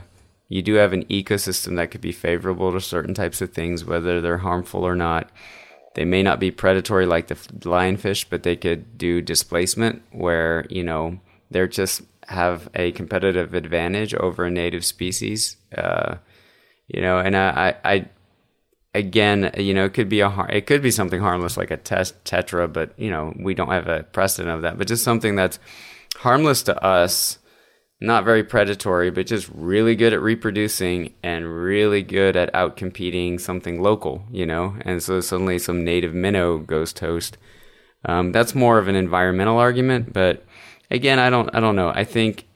You do have an ecosystem that could be favorable to certain types of things, whether they're harmful or not. They may not be predatory like the lionfish, but they could do displacement where, you know, they're just have a competitive advantage over a native species. Uh, you know, and I, I, I again, you know, it could be a har- it could be something harmless like a test tetra, but you know, we don't have a precedent of that. But just something that's harmless to us, not very predatory, but just really good at reproducing and really good at outcompeting something local, you know. And so suddenly some native minnow goes toast. Um, that's more of an environmental argument, but again, I don't, I don't know. I think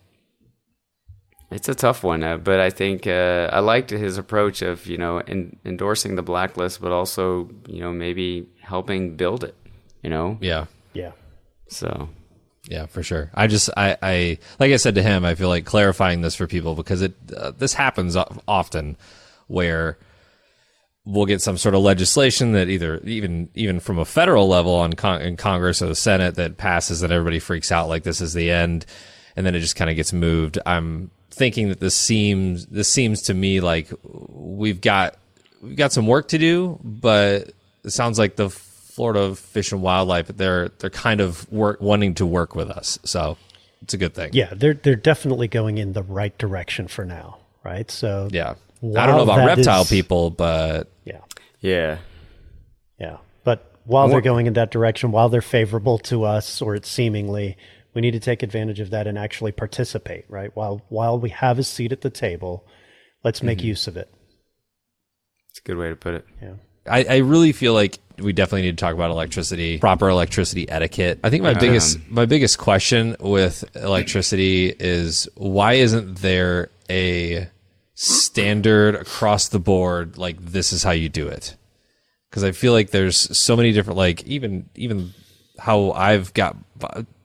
it's a tough one, uh, but I think uh, I liked his approach of you know en- endorsing the blacklist, but also you know maybe helping build it. You know, Yeah. Yeah. so Yeah, for sure. I just, I, I, like I said to him, I feel like clarifying this for people because it, uh, this happens often where we'll get some sort of legislation that either, even, even from a federal level on con- in Congress or the Senate that passes and everybody freaks out like this is the end. And then it just kind of gets moved. I'm thinking that this seems, this seems to me like we've got, we've got some work to do, but it sounds like the Florida Fish and Wildlife they're they're kind of work wanting to work with us, so it's a good thing. Yeah, they're they're definitely going in the right direction for now, right? So yeah. I don't know about reptile is- people, but Yeah, yeah, yeah. But while they're going in that direction, while they're favorable to us, or it's seemingly, we need to take advantage of that and actually participate, right? While while we have a seat at the table, let's make mm-hmm. use of it. it's a good way to put it. Yeah. I, I really feel like we definitely need to talk about electricity, proper electricity etiquette. I think my biggest my biggest question with electricity is why isn't there a standard across the board like this is how you do it? Because I feel like there's so many different like even even how I've got.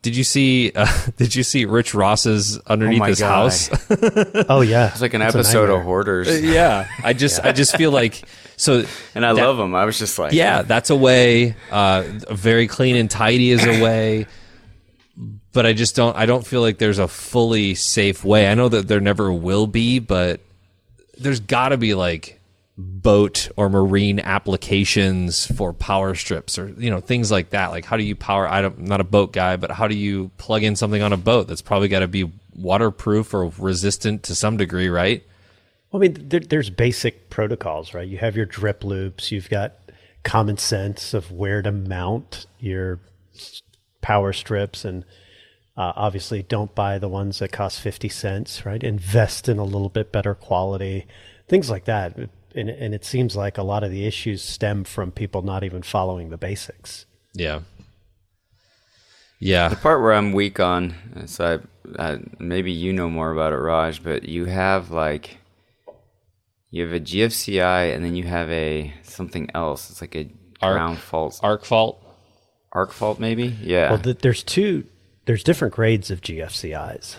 Did you see? Uh, did you see Rich Ross's underneath my his God. house? Oh yeah, It's like an It's episode of nightmare. Hoarders, yeah, I just I just feel like so. and I that- love them. I was just like, yeah, that's a way. Uh, very clean and tidy is a way. But I just don't. I don't feel like there's a fully safe way. I know that there never will be, but there's got to be like boat or marine applications for power strips or you know things like that. Like how do you power? I don't, I'm not a boat guy, but how do you plug in something on a boat that's probably got to be waterproof or resistant to some degree, right? Well, I mean, there, there's basic protocols, right? You have your drip loops. You've got common sense of where to mount your power strips, and uh, obviously, don't buy the ones that cost fifty cents, right? Invest in a little bit better quality, things like that. And, and it seems like a lot of the issues stem from people not even following the basics. Yeah. Yeah. The part where I'm weak on, so I, uh, maybe you know more about it, Raj, but you have like, you have a GFCI and then you have a something else. It's like a Arc. ground fault. Arc fault. arc fault, maybe. Yeah. Well, th- there's two. There's different grades of GFCIs,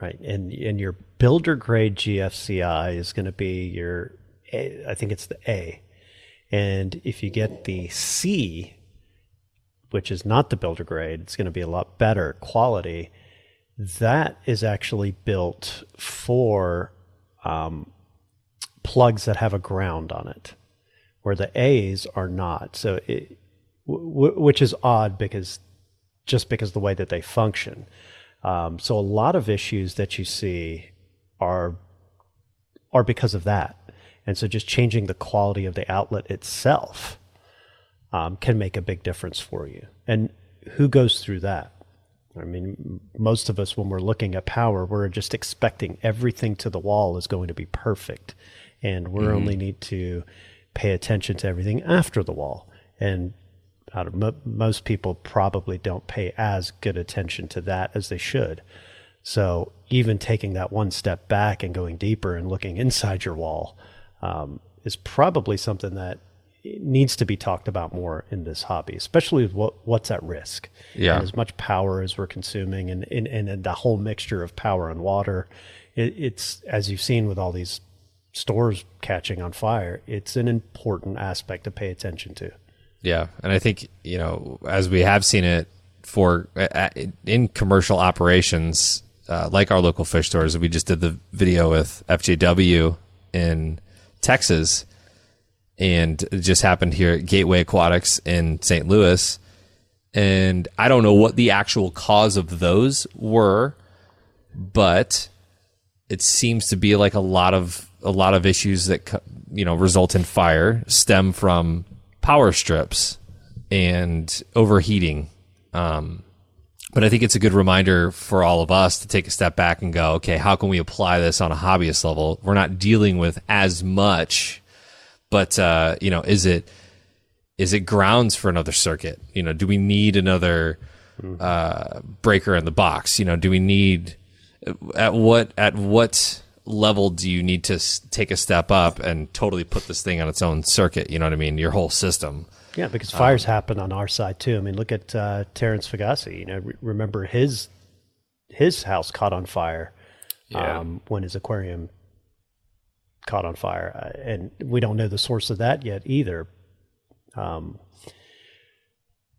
right? And and your builder grade GFCI is going to be your, I think it's the A, and if you get the C, which is not the builder grade, it's going to be a lot better quality. That is actually built for um, plugs that have a ground on it, where the A's are not. So it, which is odd because just because of the way that they function. Um, so a lot of issues that you see are are because of that, and so just changing the quality of the outlet itself um, can make a big difference for you. And who goes through that? I mean, most of us, when we're looking at power, we're just expecting everything to the wall is going to be perfect, and we mm-hmm. only need to pay attention to everything after the wall. And out of mo- most people probably don't pay as good attention to that as they should. So even taking that one step back and going deeper and looking inside your wall um, is probably something that needs to be talked about more in this hobby, especially what what's at risk. Yeah, and as much power as we're consuming, and and, and the whole mixture of power and water, it, it's as you've seen with all these stores catching on fire. It's an important aspect to pay attention to. Yeah, and I think you know as we have seen it for in commercial operations, uh, like our local fish stores. We just did the video with FJW in Texas, and it just happened here at Gateway Aquatics in St. Louis. And I don't know what the actual cause of those were, but it seems to be like a lot of a lot of issues that you know result in fire stem from power strips and overheating. Um, but I think it's a good reminder for all of us to take a step back and go, okay, how can we apply this on a hobbyist level? We're not dealing with as much, but uh, you know, is it is it grounds for another circuit? You know, do we need another uh, breaker in the box? You know, do we need at what at what level do you need to take a step up and totally put this thing on its own circuit? You know what I mean? Your whole system. Yeah, because fires um, happen on our side too. I mean, look at uh, Terrence Fagasi. You know, re- remember his his house caught on fire yeah. um, when his aquarium caught on fire, uh, and we don't know the source of that yet either. Um,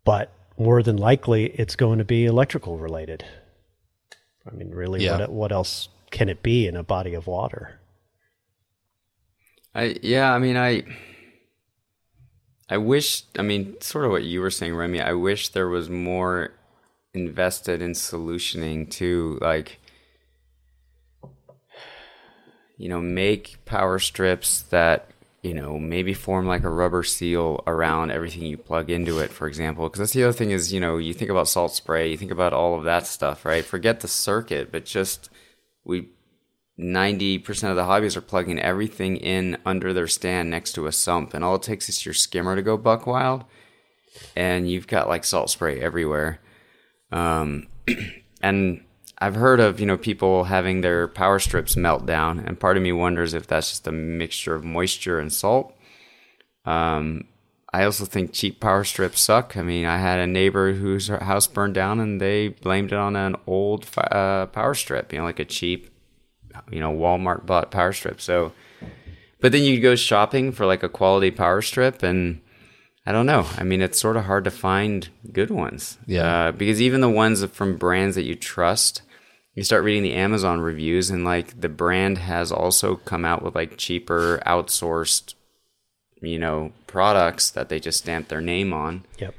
but more than likely, it's going to be electrical related. I mean, really, yeah. what what else can it be in a body of water? I yeah, I mean I I wish I mean sort of what you were saying, Remy. I wish there was more invested in solutioning to like you know, make power strips that you know, maybe form like a rubber seal around everything you plug into it, for example. Because that's the other thing is, you know, you think about salt spray, you think about all of that stuff, right? Forget the circuit, but just we 90% of the hobbies are plugging everything in under their stand next to a sump. And all it takes is your skimmer to go buck wild and you've got like salt spray everywhere. Um, and i've heard of you know people having their power strips melt down and part of me wonders if that's just a mixture of moisture and salt. Um, I also think cheap power strips suck. I mean, I had a neighbor whose house burned down, and they blamed it on an old uh, power strip. You know, like a cheap, you know, Walmart bought power strip. So, but then you go shopping for like a quality power strip, and I don't know. I mean, it's sort of hard to find good ones. Yeah, uh, because even the ones from brands that you trust, you start reading the Amazon reviews, and like the brand has also come out with like cheaper outsourced you know, products that they just stamp their name on. Yep.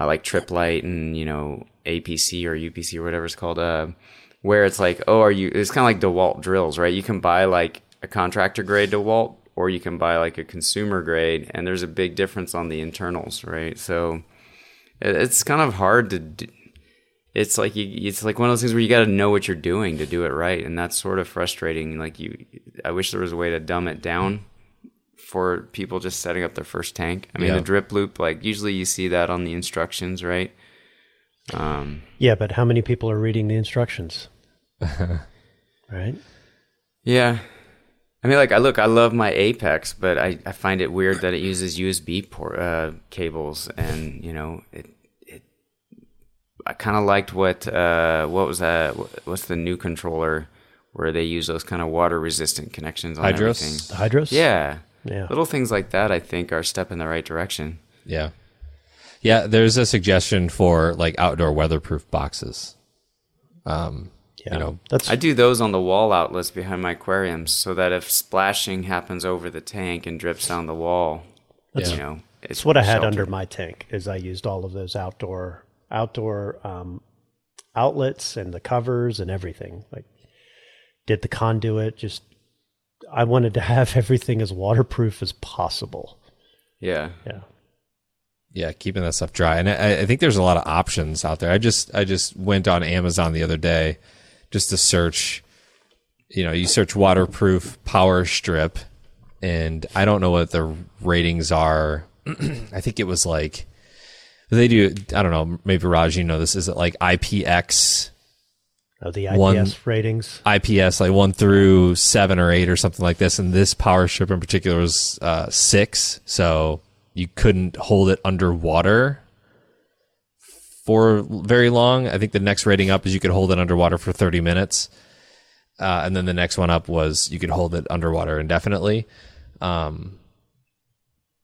Uh, like Tripp Lite and, you know, APC or UPC or whatever it's called. Uh, where it's like, oh, are you, it's kind of like DeWalt drills, right? You can buy like a contractor grade DeWalt or you can buy like a consumer grade and there's a big difference on the internals, right? So it's kind of hard to, do, it's like you, it's like one of those things where you got to know what you're doing to do it right. And that's sort of frustrating. Like you, I wish there was a way to dumb it down for people just setting up their first tank. I mean, yeah. the drip loop, like usually you see that on the instructions, right? Um, yeah, but how many people are reading the instructions? right? Yeah. I mean, like, I look, I love my Apex, but I, I find it weird that it uses USB port, uh, cables, and you know, it I kind of liked what uh, what was that? What's the new controller where they use those kind of water resistant connections on Hydros? everything? Hydros? Yeah, Yeah. Little things like that, I think, are a step in the right direction. Yeah. Yeah, there's a suggestion for like outdoor weatherproof boxes. Um, Yeah. you know, that's I do those on the wall outlets behind my aquariums, so that if splashing happens over the tank and drips down the wall, that's, you know, it's It's what I had sheltered. under my tank. Is I used all of those outdoor outdoor um, outlets and the covers and everything. Like did the conduit. Just I wanted to have everything as waterproof as possible. Yeah, Yeah. yeah, keeping that stuff dry. And I, I think there's a lot of options out there. I just I just went on Amazon the other day just to search. You know, you search waterproof power strip, and I don't know what the ratings are. I think it was like they do. I don't know. Maybe Raj, you know this. Is it like IPX? Oh, the IPS One- ratings. IPS like one through seven or eight or something like this. And this power strip in particular was uh, six, so you couldn't hold it underwater for very long. I think the next rating up is you could hold it underwater for thirty minutes, uh, and then the next one up was you could hold it underwater indefinitely. Um,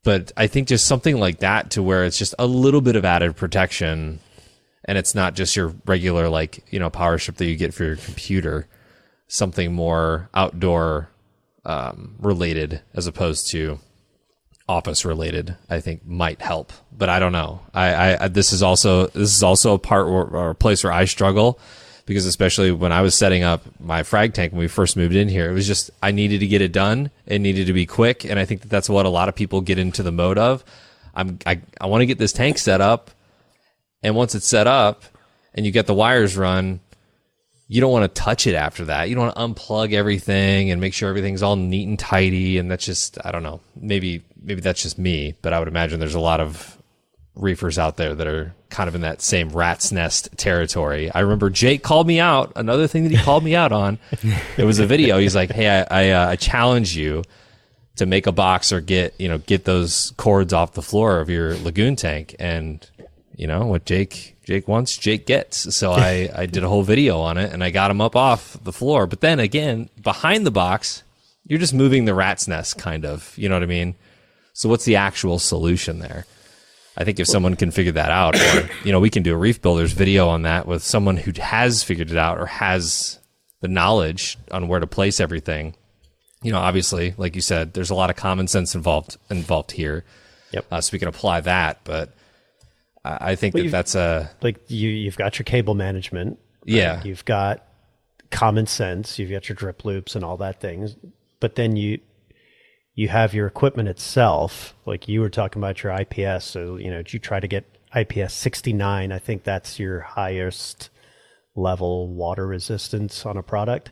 but I think just something like that to where it's just a little bit of added protection and it's not just your regular like you know power strip that you get for your computer something more outdoor um, related as opposed to office related i think might help but i don't know. I, I this is also this is also a part or a place where i struggle because especially when i was setting up my frag tank when we first moved in here it was just i needed to get it done. It needed to be quick. And i think that that's what a lot of people get into the mode of. I'm i, I want to get this tank set up and once it's set up and you get the wires run, you don't want to touch it after that. You don't want to unplug everything and make sure everything's all neat and tidy. And that's just, I don't know, maybe, maybe that's just me, but I would imagine there's a lot of reefers out there that are kind of in that same rat's nest territory. I remember Jake called me out. Another thing that he called me out on, it was a video. He's like, Hey, I, I, uh, I challenge you to make a box or get, you know, get those cords off the floor of your lagoon tank. And you know what Jake Jake wants, Jake gets. So I I did a whole video on it and I got him up off the floor. But then again, behind the box, you're just moving the rat's nest, kind of. You know what I mean? So what's the actual solution there? I think if someone can figure that out, or you know, we can do a reef builders video on that with someone who has figured it out or has the knowledge on where to place everything. You know, obviously, like you said, there's a lot of common sense involved involved here. Yep. Uh, so we can apply that, but I think that that's a Like you, you've got your cable management. right? Yeah. You've got common sense. You've got your drip loops and all that things. But then you you have your equipment itself. Like you were talking about your IPS. So you know, you try to get IPS 69. I think that's your highest level water resistance on a product.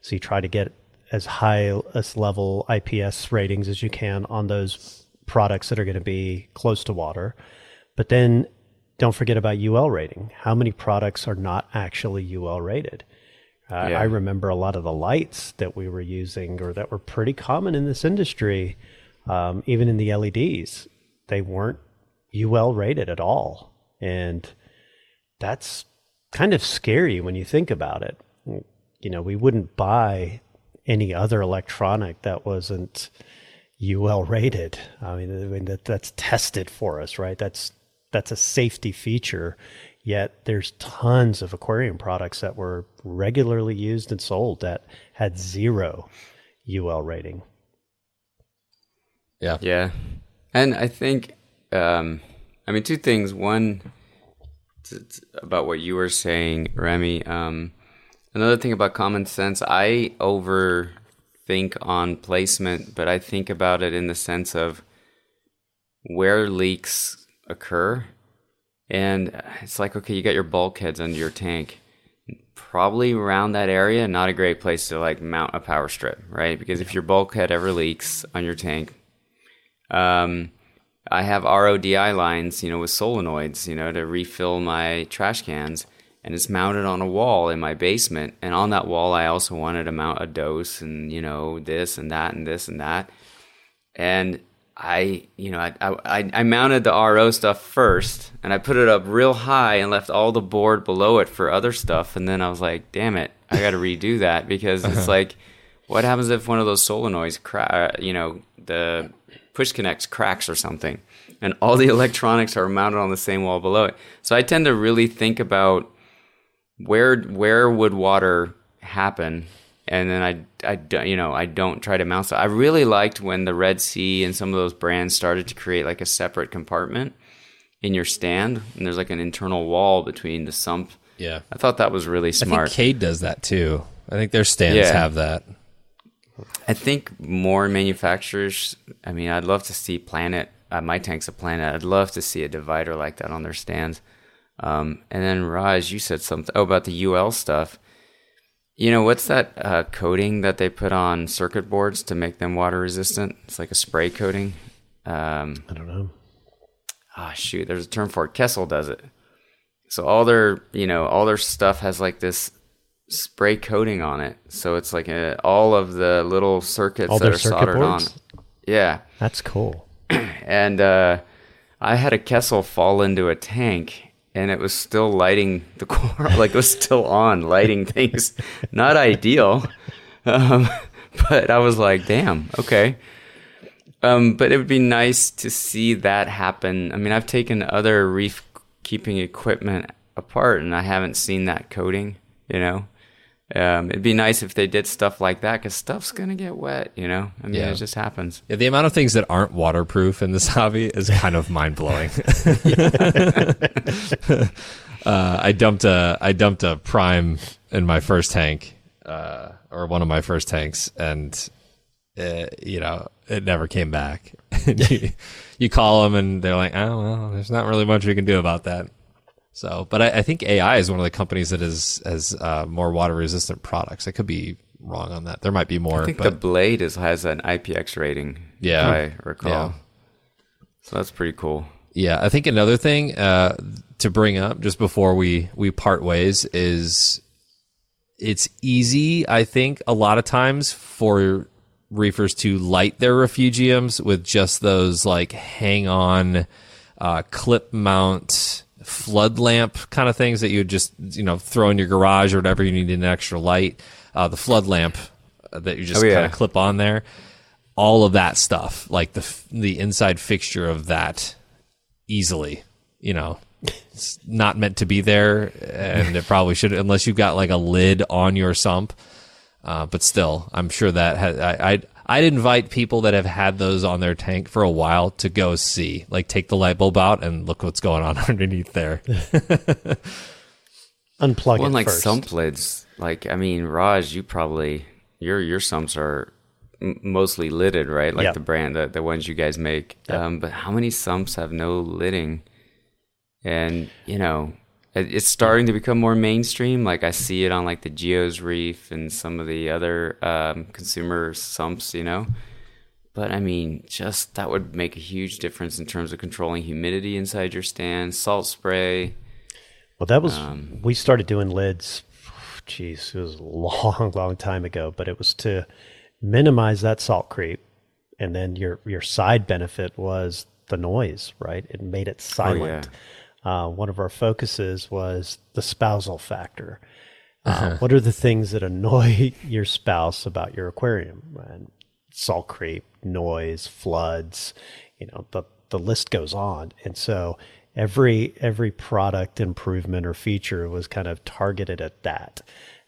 So you try to get as high as level IPS ratings as you can on those products that are going to be close to water. But then don't forget about UL rating. How many products are not actually UL rated? Uh, Yeah. I remember a lot of the lights that we were using or that were pretty common in this industry, um, even in the LEDs, they weren't UL rated at all. And that's kind of scary when you think about it. You know, we wouldn't buy any other electronic that wasn't UL rated. I mean, I mean that, that's tested for us, right? That's that's a safety feature. Yet there's tons of aquarium products that were regularly used and sold that had zero UL rating. yeah. Yeah, and I think, um, I mean, two things. One, t- t- about what you were saying, Remy. Um, another thing about common sense. I overthink on placement, but I think about it in the sense of where leaks occur, and it's like, okay, you got your bulkheads under your tank. Probably around that area, not a great place to like mount a power strip, right? Because if your bulkhead ever leaks on your tank, um, I have RODI lines, you know, with solenoids, you know, to refill my trash cans, and it's mounted on a wall in my basement. And on that wall, I also wanted to mount a dose, and you know, this and that and this and that. And I, you know, I, I, I mounted the RO stuff first and I put it up real high and left all the board below it for other stuff. And then I was like, damn it, I got to redo that because it's like, what happens if one of those solenoids, cra- uh, you know, the push connects cracks or something and all the electronics are mounted on the same wall below it. So I tend to really think about where, where would water happen and then I, I, you know, I don't try to mount. So I really liked when the Red Sea and some of those brands started to create like a separate compartment in your stand, and there's like an internal wall between the sump. Yeah, I thought that was really smart. I think Cade does that too. I think their stands yeah. have that. I think more manufacturers. I mean, I'd love to see Planet. Uh, my tank's a Planet. I'd love to see a divider like that on their stands. Um, and then Raj, you said something oh, about the UL stuff. You know, what's that uh, coating that they put on circuit boards to make them water resistant? It's like a spray coating. Um, I don't know. Ah, oh, shoot, there's a term for it. Kessil does it. So all their, you know, all their stuff has like this spray coating on it. So it's like a, all of the little circuits all that are soldered boards? on. Yeah. That's cool. and uh, I had a Kessil fall into a tank and it was still lighting the core, like it was still on, lighting things. Not ideal, um, but I was like, damn, okay. Um, but it would be nice to see that happen. I mean, I've taken other reef keeping equipment apart, and I haven't seen that coating. You know, um, it'd be nice if they did stuff like that because stuff's gonna get wet. You know, I mean, yeah. it just happens. Yeah, the amount of things that aren't waterproof in this hobby is kind of mind blowing. uh, I dumped a I dumped a prime in my first tank, uh, or one of my first tanks, and uh, you know it never came back. you, you call them and they're like, "Oh well, there's not really much we can do about that." So, but I, I, think AI is one of the companies that is has uh, more water resistant products. I could be wrong on that. There might be more. I think but, the Blade is has an IPX rating. Yeah, I recall. Yeah. So that's pretty cool. Yeah, I think another thing uh, to bring up just before we we part ways is it's easy. I think a lot of times for reefers to light their refugiums with just those like hang on uh, clip mount flood lamp kind of things that you would just you know throw in your garage or whatever you need an extra light. Uh, the flood lamp that you just oh, yeah. kind of clip on there. All of that stuff, like the the inside fixture of that, easily, you know, it's not meant to be there, and it probably should unless you've got like a lid on your sump. Uh, but still, I'm sure that has, I, I I'd invite people that have had those on their tank for a while to go see, like take the light bulb out and look what's going on underneath there. Unplug well, it like first. sump lids. Like I mean, Raj, you probably your your sumps are m- mostly lidded, right? Like yep. the brand, the, the ones you guys make. Yep. Um, but how many sumps have no lidding? And you know, it's starting to become more mainstream. Like I see it on like the Geo's Reef and some of the other um, consumer sumps, you know. But I mean, just that would make a huge difference in terms of controlling humidity inside your stand, salt spray. Well, that was um, we started doing lids. Geez, it was a long, long time ago, but it was to minimize that salt creep, and then your your side benefit was the noise. Right, it made it silent. Oh, yeah uh, one of our focuses was the spousal factor. Uh, uh-huh. What are the things that annoy your spouse about your aquarium? And salt creep, noise, floods, you know, the, the list goes on. And so every every product improvement or feature was kind of targeted at that.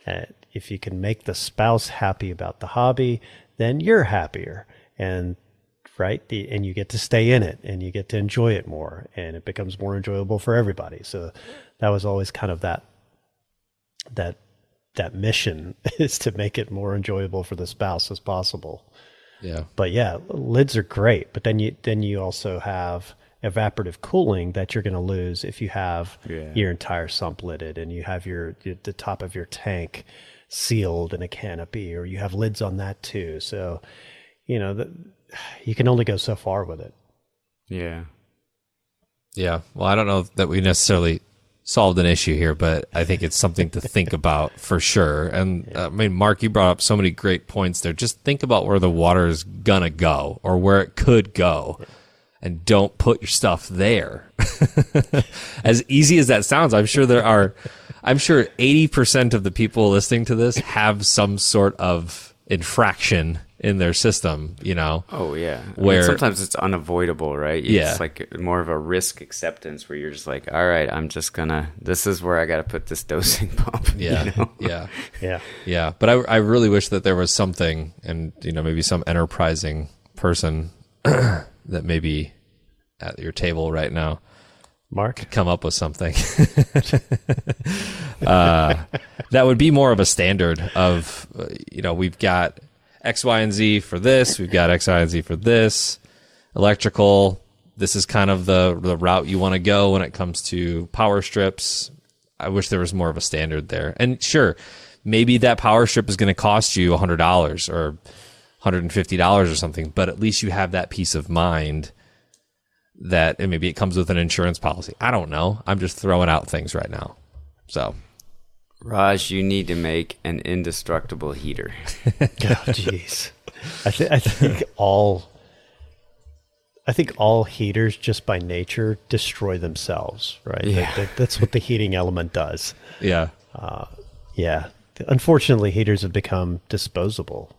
Uh, if you can make the spouse happy about the hobby, then you're happier. And right? The, and you get to stay in it and you get to enjoy it more and it becomes more enjoyable for everybody. So that was always kind of that, that, that mission is to make it more enjoyable for the spouse as possible. Yeah. But yeah, lids are great, but then you, then you also have evaporative cooling that you're going to lose if you have yeah. your entire sump lidded and you have your, the top of your tank sealed in a canopy or you have lids on that too. So, you know, the, you can only go so far with it. Yeah. Yeah. Well, I don't know that we necessarily solved an issue here, but I think it's something to think about for sure. And uh, I mean, Mark, you brought up so many great points there. Just think about where the water is gonna go or where it could go. And don't put your stuff there. as easy as that sounds, I'm sure there are, I'm sure 80% of the people listening to this have some sort of infraction in their system, you know? Oh yeah. I mean, Where- sometimes it's unavoidable, right? It's Yeah. like more of a risk acceptance where you're just like, all right, I'm just gonna. This is where I got to put this dosing pump. Yeah. You know? Yeah. Yeah. Yeah, but I, I really wish that there was something, and you know, maybe some enterprising person that maybe at your table right now Mark? come up with something uh, that would be more of a standard of, uh, you know, we've got X, Y, and Z for this, we've got X, Y, and Z for this, electrical. This is kind of the the route you want to go when it comes to power strips. I wish there was more of a standard there. And sure, maybe that power strip is going to cost you $100 or $150 or something, but at least you have that peace of mind that maybe it comes with an insurance policy. I don't know. I'm just throwing out things right now. So, Raj, you need to make an indestructible heater. Oh, jeez. I, th- I think all. I think all heaters, just by nature, destroy themselves. Right. Yeah. that- that's what the heating element does. yeah. Yeah. Unfortunately, heaters have become disposable.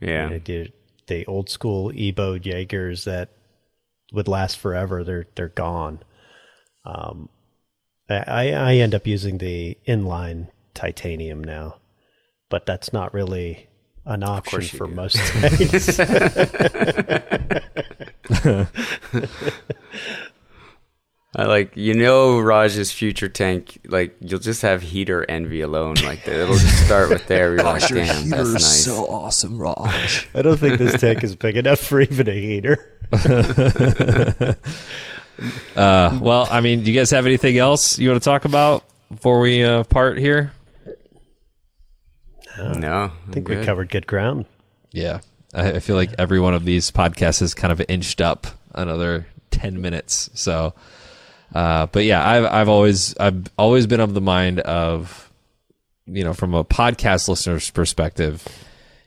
Yeah. They did the old school Ebo Jagers that would last forever. They're they're gone. Um, I I end up using the inline titanium now, but that's not really an option for do. most things. I like you know Raj's future tank. Like you'll just have heater envy alone. Like it'll just start with there. You're like, damn, that's nice. awesome, Raj. I don't think this tank is big enough for even a heater. Uh, well, I mean, do you guys have anything else you want to talk about before we uh, part here? no, I think we covered good ground. Yeah. I, I feel like every one of these podcasts has kind of inched up another 10 minutes. So, uh, but yeah, I've, I've always, I've always been of the mind of, you know, from a podcast listener's perspective,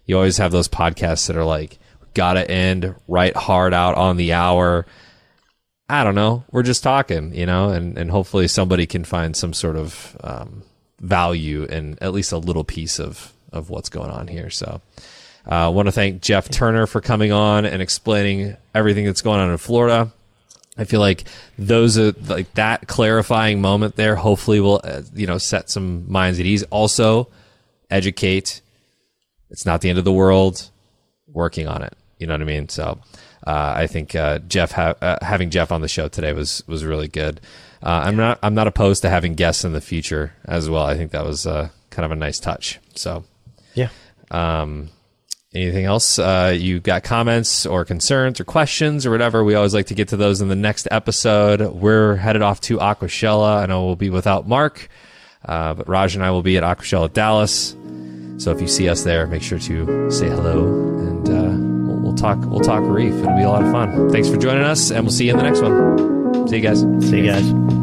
you always have those podcasts that are like, gotta end right hard out on the hour. I don't know. We're just talking, you know, and, and hopefully somebody can find some sort of, um, value in at least a little piece of, of what's going on here. So, I uh, want to thank Jeff Turner for coming on and explaining everything that's going on in Florida. I feel like those are like that clarifying moment there. Hopefully, will uh, you know set some minds at ease. Also, educate. It's not the end of the world. Working on it. You know what I mean. So, uh, I think uh, Jeff ha- uh, having Jeff on the show today was was really good. Uh, I'm not I'm not opposed to having guests in the future as well. I think that was uh, kind of a nice touch. So. Yeah. Um, anything else? Uh, you got comments or concerns or questions or whatever? We always like to get to those in the next episode. We're headed off to Aquashella. I know we'll be without Mark, uh, but Raj and I will be at Aquashella Dallas. So if you see us there, make sure to say hello and uh, we'll talk. We'll talk reef. It'll be a lot of fun. Thanks for joining us, and we'll see you in the next one. See you guys. See you guys.